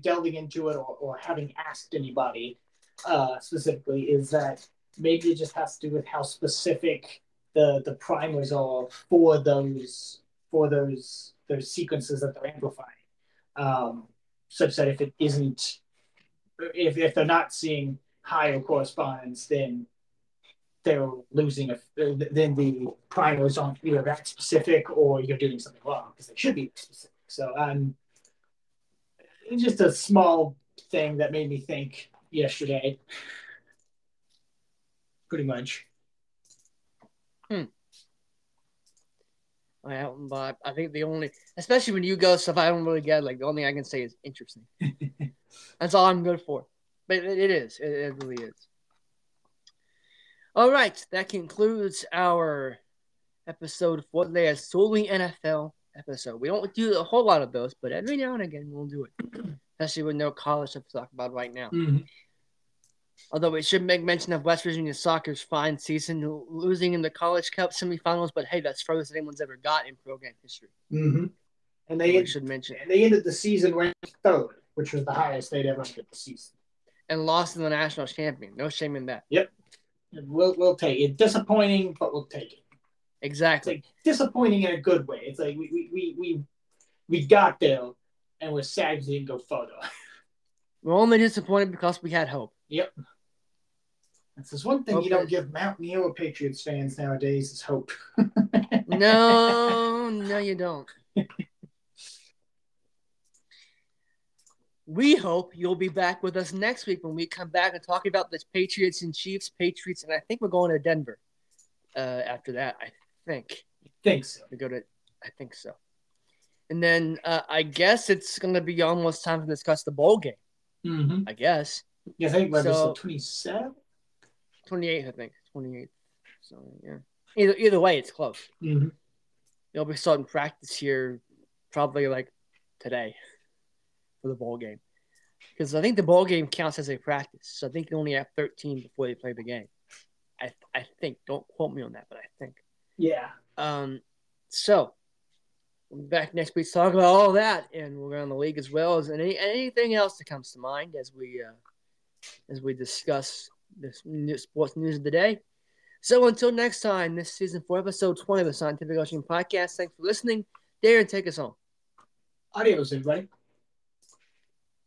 delving into it or, or having asked anybody uh, specifically is that maybe it just has to do with how specific the the primers are for those for those those sequences that they're amplifying, um, such that if it isn't if if they're not seeing higher correspondence, then they're losing a then the primers aren't either that specific or you're doing something wrong because they should be specific. So um, just a small thing that made me think yesterday. Pretty much. Hmm. Well, but I think the only, especially when you go stuff I don't really get, like the only thing I can say is interesting. [laughs] That's all I'm good for. But it, it is. It, it really is. All right, that concludes our episode for today, a solely NFL episode. We don't do a whole lot of those, but every now and again we'll do it, [clears throat] especially with no college to talk about right now. Mm-hmm. Although we should make mention of West Virginia soccer's fine season, losing in the College Cup semifinals. But hey, that's furthest anyone's ever got in program history. Mm-hmm. And they we should mention. And they ended the season ranked third, which was the highest they'd ever ended the season. And lost in the national champion. No shame in that. Yep. We'll we'll take it. Disappointing, but we'll take it. Exactly. It's like disappointing in a good way. It's like we we we we, we got there and we're sad we didn't go further. [laughs] We're only disappointed because we had hope. Yep. That's just one thing okay. you don't give Mountaineer or Patriots fans nowadays is hope. [laughs] no, no, you don't. [laughs] we hope you'll be back with us next week when we come back and talk about this Patriots and Chiefs, Patriots, and I think we're going to Denver uh, after that. I think. I think so. We go to. I think so. And then uh, I guess it's going to be almost time to discuss the bowl game. Mm-hmm. I guess. Yeah, I think so, 27? 28th, I think. 28th. So, yeah. Either, either way, it's close. Mm-hmm. They'll be starting practice here probably like today for the ball game. Because I think the ball game counts as a practice. So I think they only have 13 before they play the game. I, I think. Don't quote me on that, but I think. Yeah. Um. So we'll back next week to talk about all that, and we're on the league as well as any anything else that comes to mind as we uh, as we discuss this new sports news of the day. So until next time, this season for episode 20 of the Scientific Coaching Podcast. Thanks for listening. Darren, take us home. Adios, everybody.